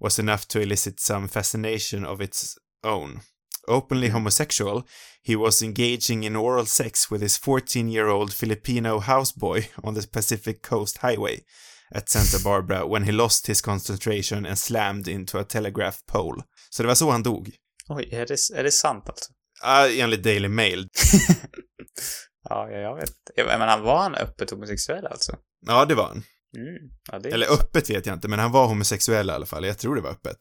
was enough to elicit some fascination of its own. Openly Mm. homosexual, he was engaging in oral sex with his 14-year-old Filipino houseboy on the Pacific Coast Highway at Santa Barbara when he lost his concentration and slammed into a telegraph pole. Så det var så han dog. Oj, är det, är det sant alltså? Enligt Daily Mail. Ja, jag, vet. Jag- Men han var han öppet homosexuell alltså? Ja, det var han. Mm. Ja, det Eller öppet vet jag inte, men han var homosexuell i alla fall. Jag tror det var öppet.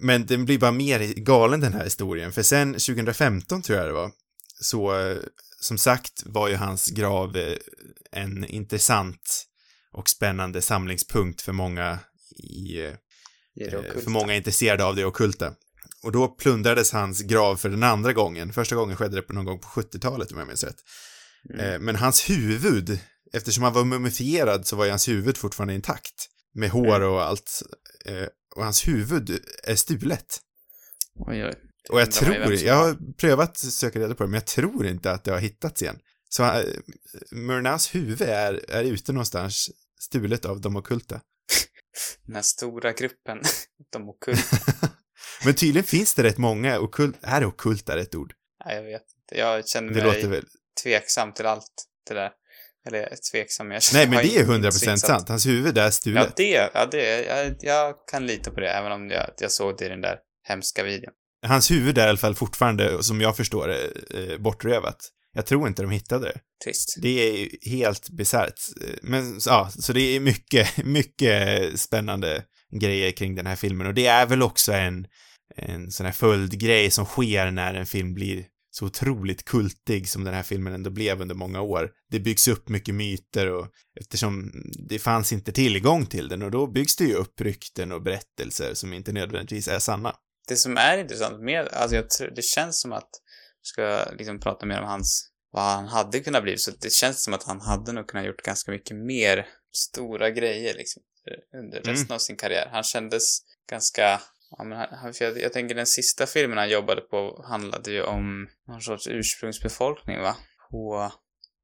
Men den blir bara mer galen den här historien, för sen 2015 tror jag det var, så eh, som sagt var ju hans grav eh, en intressant och spännande samlingspunkt för många i, eh, för många intresserade av det ockulta. Och då plundrades hans grav för den andra gången. Första gången skedde det på någon gång på 70-talet om jag minns rätt. Mm. Eh, Men hans huvud, eftersom han var mumifierad så var ju hans huvud fortfarande intakt. Med hår Mm. och allt. Eh, Och hans huvud är stulet. Oj, oj. Och jag tror, jag har- prövat söka reda på det, men jag tror inte att det har hittats igen. Så äh, Murnaus huvud är, är ute någonstans, stulet av de ockulta. Den här stora gruppen, de ockulta. Men tydligen finns det rätt många ockult, är ockulta rätt ord? Nej, jag vet inte. Jag känner Det mig låter väl, tveksam till allt det där. Eller tveksam, jag känner nej men det är har 100% insikt att- sant, hans huvud är Ja, stulet. det, ja, det, jag, jag kan lita på det, även om jag, jag såg det i den där hemska videon. Hans huvud är i alla fall fortfarande, som jag förstår det, eh, bortrövat. Jag tror inte de hittade det. Trist. Det är ju helt bisarrt. Men ja, så det är mycket, mycket spännande grejer kring den här filmen och det är väl också en, en sån här följdgrej som sker när en film blir så otroligt kultig som den här filmen ändå blev under många år. Det byggs upp mycket myter och eftersom det fanns inte tillgång till den och då byggs det ju upp rykten och berättelser som inte nödvändigtvis är sanna. Det som är intressant med, alltså jag tror, det känns som att, ska jag liksom prata mer om hans, vad han hade kunnat bli, så det känns som att han hade nog kunnat gjort ganska mycket mer stora grejer liksom under Mm. resten av sin karriär. Han kändes ganska, ja men han, jag, jag tänker den sista filmen han jobbade på handlade ju om någon sorts ursprungsbefolkning va? På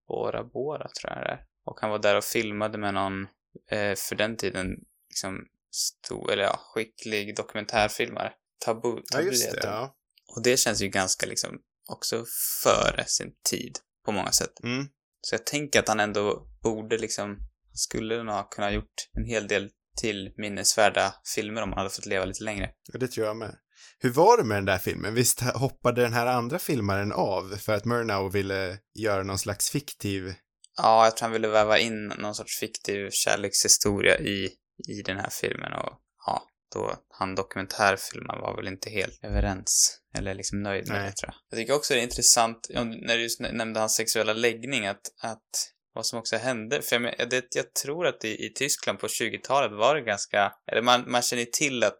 Bora Bora tror jag det är. Och han var där och filmade med någon, eh, för den tiden, liksom stor, eller ja, skicklig dokumentärfilmare. Tabu, tabu heter den. ja. Och det känns ju ganska liksom också före sin tid på många sätt. Mm. Så jag tänker att han ändå borde liksom, skulle nog ha kunnat gjort en hel del till minnesvärda filmer om han hade fått leva lite längre. Ja, det tror jag med. Hur var det med den där filmen? Visst hoppade den här andra filmaren av för att Murnau ville göra någon slags fiktiv... Ja, jag tror han ville väva in någon sorts fiktiv kärlekshistoria i, i den här filmen och ja, då han dokumentärfilmaren var väl inte helt överens eller liksom nöjd med Nej. det tror jag. Jag tycker också det är intressant, när du just nämnde hans sexuella läggning, att, att vad som också hände, för jag, det, jag tror att i, i Tyskland på 20-talet var det ganska, eller man, man känner till att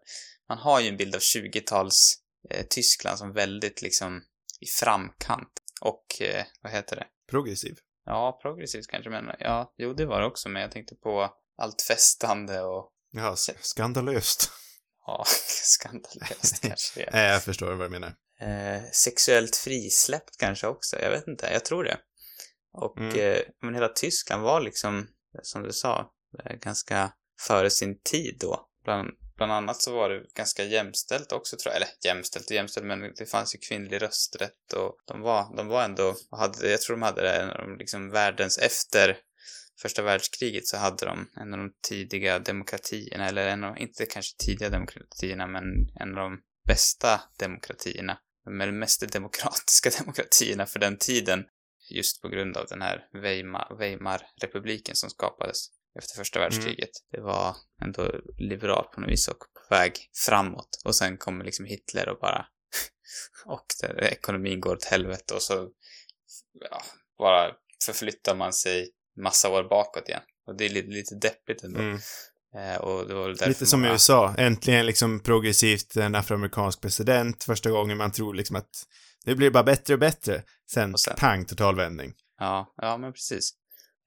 man har ju en bild av 20-tals eh, Tyskland som väldigt liksom i framkant och, eh, vad heter det? Progressiv. Ja, progressivt kanske, men ja, jo, det var det också, men jag tänkte på allt festande och Ja, skandalöst. ja, skandalöst kanske det är. Nej, jag förstår vad du menar. Eh, sexuellt frisläppt kanske också, jag vet inte, jag tror det. Och, Mm. eh, men hela Tyskland var liksom, som du sa, eh, ganska före sin tid då, bland bland annat så var det ganska jämställt också tror jag. Eller jämställt och jämställt, men det fanns ju kvinnlig rösträtt och de var, de var ändå, hade, jag tror de hade en av de liksom världens, efter första världskriget så hade de en av de tidiga demokratierna, eller en av, inte kanske tidiga demokratierna, men en av de bästa demokratierna. De mest demokratiska demokratierna för den tiden. Just på grund av den här Weimar, Weimar-republiken som skapades efter första världskriget. Det var ändå liberalt på något vis och på väg framåt. Och sen kommer liksom Hitler och bara... och det, ekonomin går åt helvete och så ja, bara förflyttar man sig massa år bakåt igen. Och det är lite, lite deppigt ändå. Mm. Eh, Lite som i många- USA. Äntligen liksom progressivt en afroamerikansk president. Första gången man tror liksom att det blir bara bättre och bättre. Sen, Och sen- pang, totalvändning. Ja, ja men precis.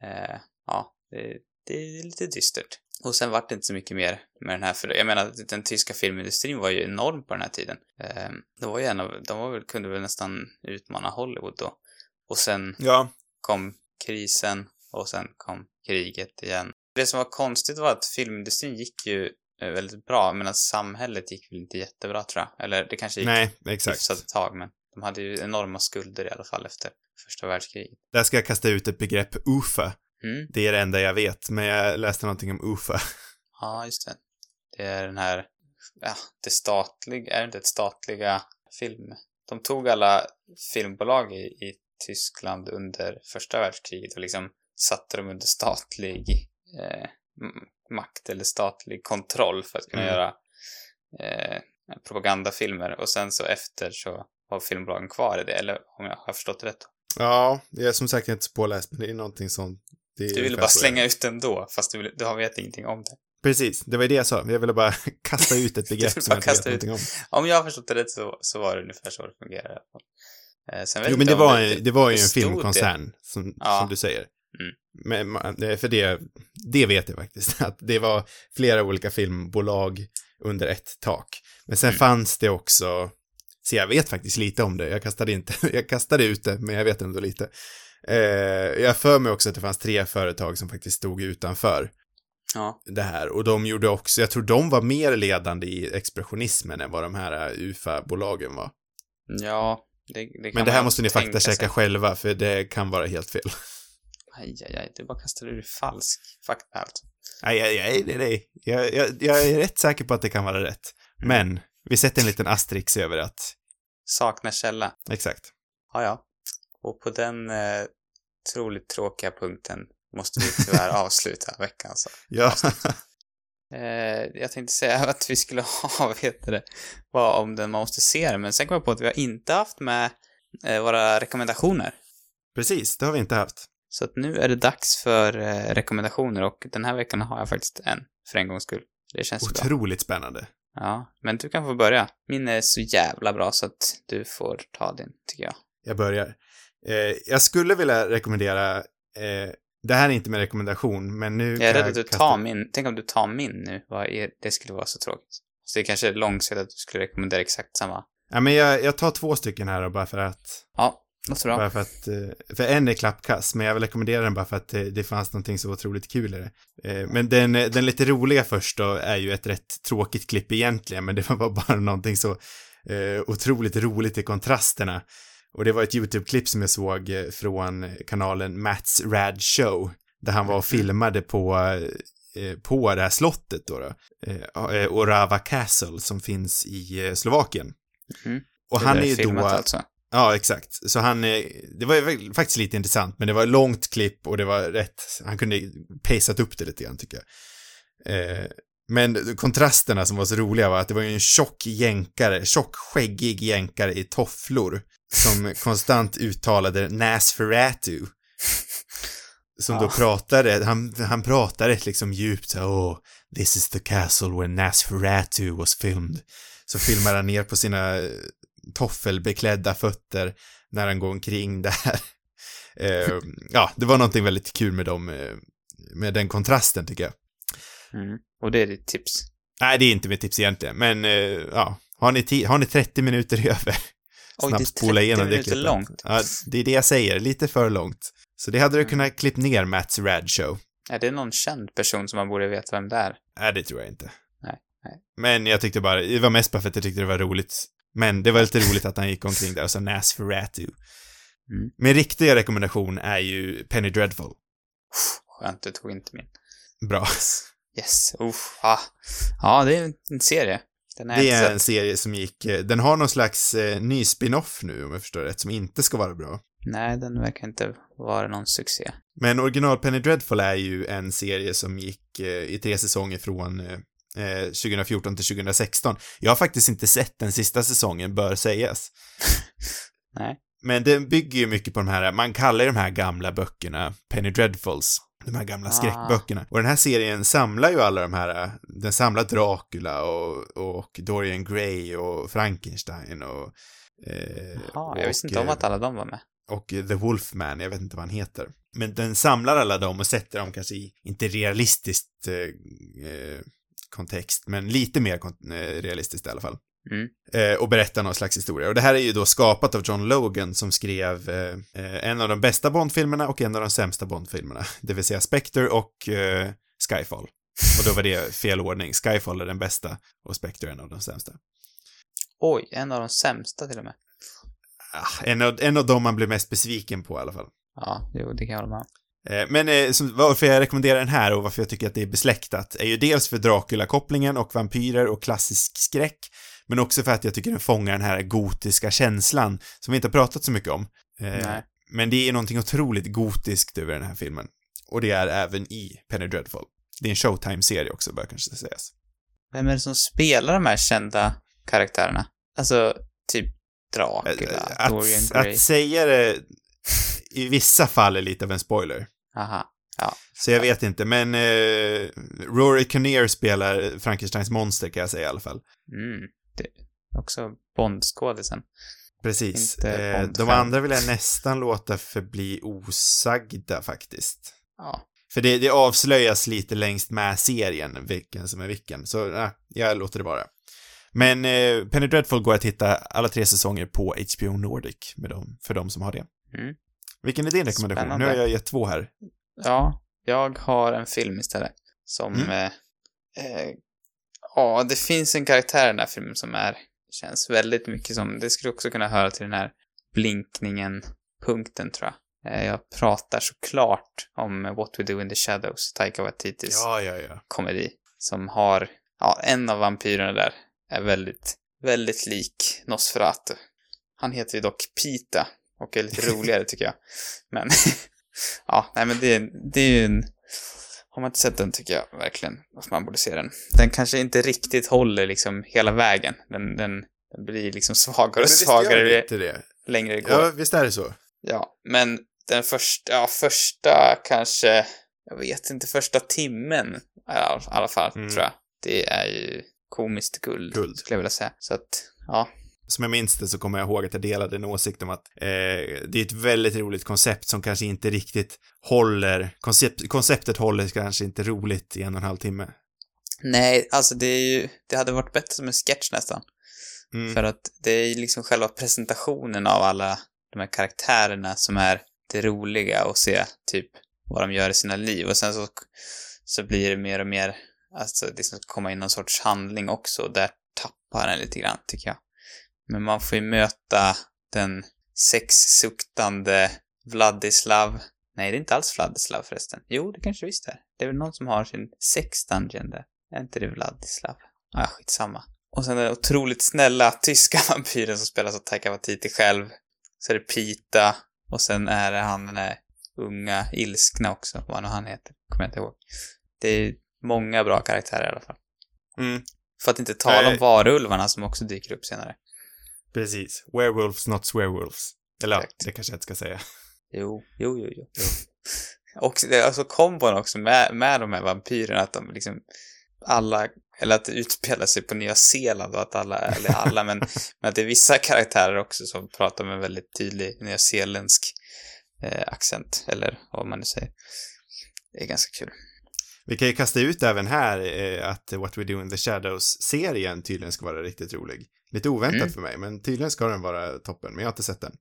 Eh, ja, det, det är lite dystert. Och sen vart det inte så mycket mer med den här, för jag menar, den tyska filmindustrin var ju enorm på den här tiden. Eh, det var ju en av, de var väl, kunde väl nästan utmana Hollywood då. Och sen Ja. kom krisen och sen kom kriget igen. Det som var konstigt var att filmindustrin gick ju eh, väldigt bra, men att samhället gick väl inte jättebra tror jag. Eller det kanske gick Nej, exakt. hyfsat ett tag, men de hade ju enorma skulder i alla fall efter första världskriget. Där ska jag kasta ut ett begrepp UFA. Mm. Det är det enda jag vet, men jag läste någonting om UFA. Ja, just det. Det är den här, ja, det statliga, är det inte ett statliga film? De tog alla filmbolag i, i Tyskland under första världskriget och liksom satte dem under statlig eh, makt eller statlig kontroll för att kunna Mm. göra eh, propagandafilmer och sen så efter så var filmbolagen kvar i det, eller om jag har förstått rätt. Ja, jag är som sagt inte påläst, men det är någonting som... Det är Du ville bara det slänga ut den då, fast du, vill- du har vet ingenting om det. Precis, det var det jag sa. Jag ville bara kasta ut ett begrepp som jag inte vet ut. någonting om. Om jag har förstått det rätt så, så var det ungefär så det fall. Eh, sen vet Jo, men det var, en, det var ju en det- filmkoncern, som, Ja. som du säger. Mm. Men för det, det vet jag faktiskt, att det var flera olika filmbolag under ett tak. Men sen Mm. fanns det också, så jag vet faktiskt lite om det, jag kastade inte, jag kastade ut det, men jag vet ändå lite. Eh, jag för mig också att det fanns tre företag som faktiskt stod utanför Ja, det här och de gjorde också, jag tror de var mer ledande i expressionismen än vad de här eh, UFA-bolagen var. ja det, det Men det här måste ni sig. själva, för det kan vara helt fel. Aj, aj, aj, du bara kastar ur falsk fakta alltså. Nej, nej, nej, nej, nej. Jag, jag, jag är rätt säker på att det kan vara rätt. Mm. Men, vi sätter en liten asterix över att, Saknar källa. exakt. Ja, ja. Och på den eh, otroligt tråkiga punkten måste vi tyvärr avsluta veckan. Så. Ja, Eh, jag tänkte säga att vi skulle ha, vet du det, vad om den man måste se den, men sen kom jag på att vi har inte haft med eh, våra rekommendationer. precis, det har vi inte haft. Så att nu är det dags för eh, rekommendationer och den här veckan har jag faktiskt en, för en gångs skull. Det känns ju bra. Otroligt spännande. Ja, men du kan få börja. Min är så jävla bra så att du får ta din, tycker jag. Jag börjar. Eh, jag skulle vilja rekommendera, eh, det här är inte med rekommendation, men nu Jag är rädd att du kasta- tar min, tänk om du tar min nu, är, det skulle vara så tråkigt. Så det kanske är långsiktigt att du skulle rekommendera exakt samma. Ja, men jag, jag tar två stycken här då, bara för att, Ja, låter bra. bara för att, eh, för en är klappkass, men jag vill rekommendera den bara för att det, det fanns någonting så otroligt kul i det. Eh, men den, den lite roliga först då är ju ett rätt tråkigt klipp egentligen, men det var bara någonting så eh, otroligt roligt i kontrasterna. Och det var ett YouTube-klipp som jag såg eh, från kanalen Mats Rad Show, där han var och filmade på, eh, på det här slottet då, då eh, Orava Castle som finns i eh, Slovakien. Mhm. Och han där är ju då... alltså. Ja, exakt. Så han, eh, det var faktiskt lite intressant, men det var ett långt klipp och det var rätt, han kunde paceat upp det lite grann tycker jag. Eh, men kontrasterna som var så roliga var att det var ju en tjock jänkare, tjock skäggig jänkare i tofflor som konstant uttalade Nasferatu. Som då Ja. pratade, han, han pratade liksom djupt så oh, this is the castle where Nasferatu was filmed. Så filmar han ner på sina eh, toffelbeklädda fötter när han går omkring där. Eh, ja, det var någonting väldigt kul med dem, eh, med den kontrasten tycker jag. Mm. Och det är ditt tips. Nej, det är inte mitt tips egentligen, men eh, ja, har ni, har ni 30 minuter över, Oj, snabbt spola 30 igenom det klippet. långt. Ja, det är det jag säger, lite för långt. Så det hade du Mm. kunnat klippt ner Mats Rad Show. Är det någon känd person som man borde veta vem det är? Nej, det tror jag inte. Nej, Nej. Men jag tyckte bara, det var mest bara för att jag tyckte det var roligt. Men det var lite roligt att han gick omkring där och sa Nosferatu. Mm. Min riktiga rekommendation är ju Penny Dreadful. Skönt, du tog inte min. Bra. Yes. Uff, ah. Ja, det är en- serie. Den är Det är en serie som gick, eh, den har någon slags eh, ny spin-off nu om jag förstår rätt, som inte ska vara bra. Nej, den verkar inte vara någon succé. Men original Penny Dreadful är ju en serie som gick eh, i tre säsonger från eh, eh, 2014 till 2016. Jag har faktiskt inte sett den sista säsongen, bör sägas. Nej. Men den bygger ju mycket på de här, man kallar ju de här gamla böckerna Penny Dreadfuls. De här gamla Ah. skräckböckerna. Och den här serien samlar ju alla de här, den samlar Dracula och, och Dorian Gray och Frankenstein och... Eh, Jaha, jag visste och, inte om eh, att alla de var med. och The Wolfman, jag vet inte vad han heter. Men den samlar alla dem och sätter dem kanske i, inte realistiskt eh, eh, kontext, men lite mer eh, realistiskt i alla fall. Mm. Eh, och berättar någon slags historia. Och det här är ju då skapat av John Logan som skrev eh, eh, en av de bästa Bond-filmerna och en av de sämsta Bond-filmerna. Det vill säga Spectre och eh, Skyfall. Och då var det fel ordning. Skyfall är den bästa och Spectre är en av de sämsta. Oj, en av de sämsta till och med. Ah, en, av, en av dem man blir mest besviken på i alla fall. Ja, jo, det kan jag hålla med om. Men eh, som, varför jag rekommenderar den här och varför jag tycker att det är besläktat är ju dels för Dracula-kopplingen och vampyrer och klassisk skräck, men också för att jag tycker den fångar den här gotiska känslan som vi inte har pratat så mycket om. Eh, Nej. Men det är någonting otroligt gotiskt över den här filmen. Och det är även i Penny Dreadful. Det är en Showtime-serie också, bör kanske sägas. Vem är det som spelar de här kända karaktärerna? Alltså, typ Dracula, Eh, Dorian Att, Gray. att säga det i vissa fall är lite av en spoiler. Aha. Så jag vet inte, men eh, Rory Kinnear spelar Frankensteins monster kan jag säga i alla fall. Mm. Det är också Bond-skådisen. Precis. Inte Eh, Bond de andra vill jag nästan låta förbli osagda faktiskt. Ja. För det, det avslöjas lite längst med serien, vilken som är vilken. Så äh, jag låter det vara. Men eh, Penny Dreadful går att hitta alla tre säsonger på HBO Nordic med dem, för de som har det. Mm. Vilken är din rekommendation? Spännande. Nu har jag gett två här. Ja, jag har en film istället. Som, Mm. eh, eh, ja, det finns en karaktär i den här filmen som är, känns väldigt mycket som, det skulle också kunna höra till den här blinkningen-punkten tror jag. Eh, jag pratar såklart om What We Do In The Shadows, Taika Waititis Ja, ja, ja. komedi. Som har, ja, en av vampyrerna där är väldigt, väldigt lik Nosferatu. Han heter ju dock Pita och är lite roligare tycker jag. Men, ja, nej men det, är- det är ju en... Har man inte sett den tycker jag verkligen att man borde se den. Den kanske inte riktigt håller liksom hela vägen. Den, den, den blir liksom svagare och svagare det det. längre det går. Ja, visst är det så. Ja, men den första, ja, första kanske, jag vet inte, första timmen i alla- alla fall, Mm. tror jag. Det är ju komiskt guld, Guld. skulle jag vilja säga. Så att, ja, som jag minns det så kommer jag ihåg att jag delade en åsikt om att eh, det är ett väldigt roligt koncept som kanske inte riktigt håller, koncept, konceptet håller kanske inte roligt i en och en halv timme. nej, alltså det är ju, det hade varit bättre som en sketch nästan. Mm. För att det är ju liksom själva presentationen av alla de här karaktärerna som är det roliga att se, typ, vad de gör i sina liv. Och sen så, så blir det mer och mer, alltså det ska komma in någon sorts handling också. Och där tappar den lite grann, tycker jag. Men man får ju möta den sexsuktande Vladislav. Nej, det är inte alls Vladislav förresten. Jo, det kanske visst är. Det är väl någon som har sin sex-dungeon där. Är inte det Vladislav? Ah, skitsamma. Och sen den otroligt snälla tyska vampyren som spelas av Taika Waititi själv. Så är det Pita. Och sen är det han den där unga ilskna också, vad nu han heter. Kommer jag inte ihåg. Det är många bra karaktärer i alla fall. Mm, För att inte tala om Nej. varulvarna som också dyker upp senare. Precis. Werewolves, not swearwolves. Eller Exakt. det kanske jag inte ska säga. Jo, jo, jo, jo. Och det är alltså kombon också med, med de här vampyrerna, att de liksom alla, eller att det utspelar sig på Nya Zeeland och att alla, eller alla, men, men att det är vissa karaktärer också som pratar med väldigt tydlig nyzeeländsk eh, accent, eller vad man nu säger. Det är ganska kul. Vi kan ju kasta ut även här eh, att What We Do In The Shadows-serien tydligen ska vara riktigt rolig. Lite oväntat Mm. för mig, men tydligen ska den vara toppen, men jag har inte sett den.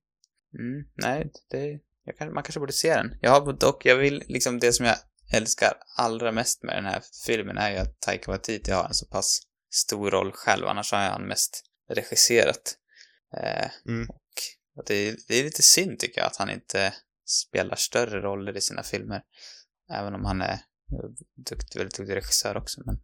Mm, nej, det, kan, man kanske borde se den. Jag har dock, jag vill, liksom det som jag älskar allra mest med den här filmen är ju att Taika Waititi har en så pass stor roll själv, annars har han mest regisserat. Eh, Mm. och det, är- det är lite synd tycker jag att han inte spelar större roller i sina filmer. Även om han är dukt, väldigt duktig regissör också, men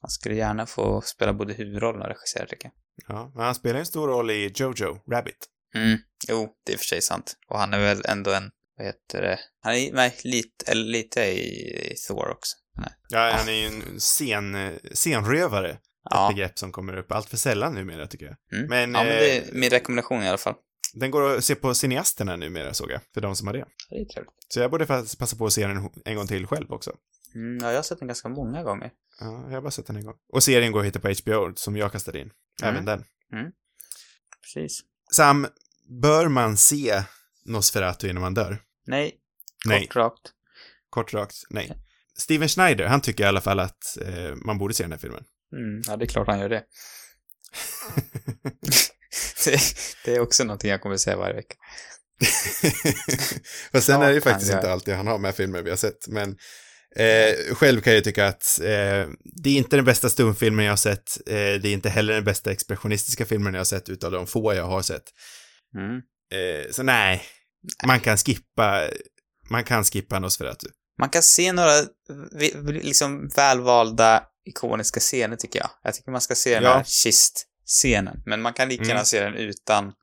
han skulle gärna få spela både huvudrollen och regissera tycker jag. Ja, men han spelar en stor roll i Jojo Rabbit. Mm, jo, det är för sig sant. Och han är väl ändå en, vad heter det, han är med lite, eller lite i, i Thor också. Nej. Ja, han är ju en scen, scenrövare. Ett Ja, begrepp som kommer upp allt för sällan numera, tycker jag. mm. Men, ja, men det eh, är min rekommendation i alla fall. Den går att se på cineasterna numera, såg jag, för de som har det. Det är trevligt. Så jag borde passa på att se den en gång till själv också. Mm, ja, jag har sett den ganska många gånger. Ja, jag har bara sett den en gång. Och serien går att hitta på HBO, som jag kastade in. Även Mm. den. Precis. Sam, bör man se Nosferatu innan man dör? Nej, Nej. kort rakt. Kort rakt, nej. Steven Schneider, han tycker i alla fall att eh, man borde se den här filmen. Mm, ja, det är klart han gör det. det. Det är också någonting jag kommer säga varje vecka. Fast sen Ja, är det ju faktiskt inte alltid han har med filmer vi har sett, men eh, själv kan jag tycka att eh, det är inte den bästa stumfilmen jag har sett, eh, det är inte heller den bästa expressionistiska filmen jag har sett utav de få jag har sett. Mm. Eh, så nej, man kan skippa, man kan skippa Nosferatu. Man kan se några liksom välvalda ikoniska scener tycker jag. Jag tycker man ska se den Ja. här Kist-scenen. Men man kan lika Mm. gärna se den utan att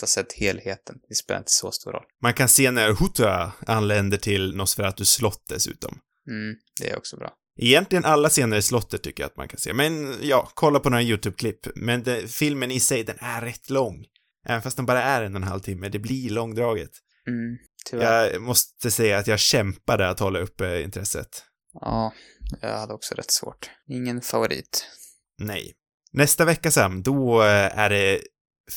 ha sett helheten. Det spelar inte så stor roll. Man kan se när Hutua anländer till Nosferatus slott dessutom. Mm, det är också bra. Egentligen alla scener i slottet tycker jag att man kan se. Men ja, kolla på några YouTube-klipp. Men det, filmen i sig, den är rätt lång. Även fast den bara är en och en halv timme, det blir långdraget. Mm, tyvärr. Jag måste säga att jag kämpade att hålla uppe intresset. Ja, jag hade också rätt svårt. Ingen favorit. Nej. Nästa vecka Sam, då eh, är det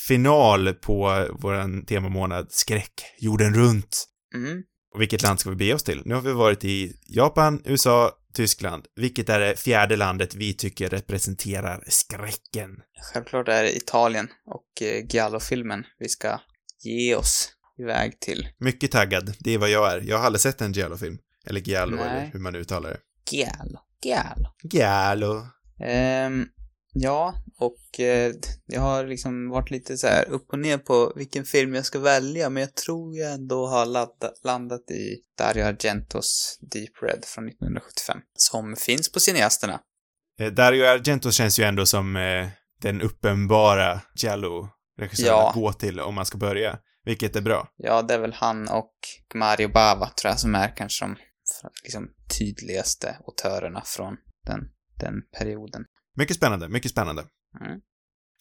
final på våran temamånad skräck, jorden runt. Mm. Och vilket land ska vi bege oss till? Nu har vi varit i Japan, USA, Tyskland. Vilket är det fjärde landet vi tycker representerar skräcken? Självklart är det Italien och eh, Giallo-filmen vi ska ge oss iväg till. Mycket taggad, det är vad jag är. Jag har aldrig sett en Giallo-film. Eller Giallo, Nej. eller hur man uttalar det. Giallo. Giallo. Giallo. Ehm, ja, och eh, jag har liksom varit lite så här upp och ner på vilken film jag ska välja, men jag tror jag ändå har ladda, landat i Dario Argentos Deep Red från 1975, som finns på cineasterna. Eh, Dario Argento känns ju ändå som eh, den uppenbara Giallo-regissören Ja. att gå till om man ska börja. Vilket är bra. Ja, det är väl han och Mario Bava, tror jag, som är kanske de liksom, tydligaste autörerna från den, den perioden. Mycket spännande, mycket spännande. Mm.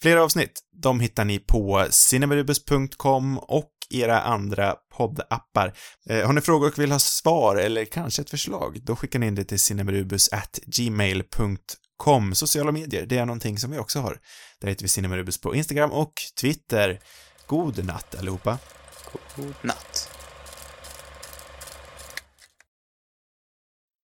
Fler avsnitt, de hittar ni på cinemarubus.com och era andra poddappar. Eh, har ni frågor och vill ha svar eller kanske ett förslag, då skickar ni in det till cinemarubus@gmail.com. Sociala medier, det är någonting som vi också har. Där heter vi Cinemarubus på Instagram och Twitter. God natt allihopa. God natt.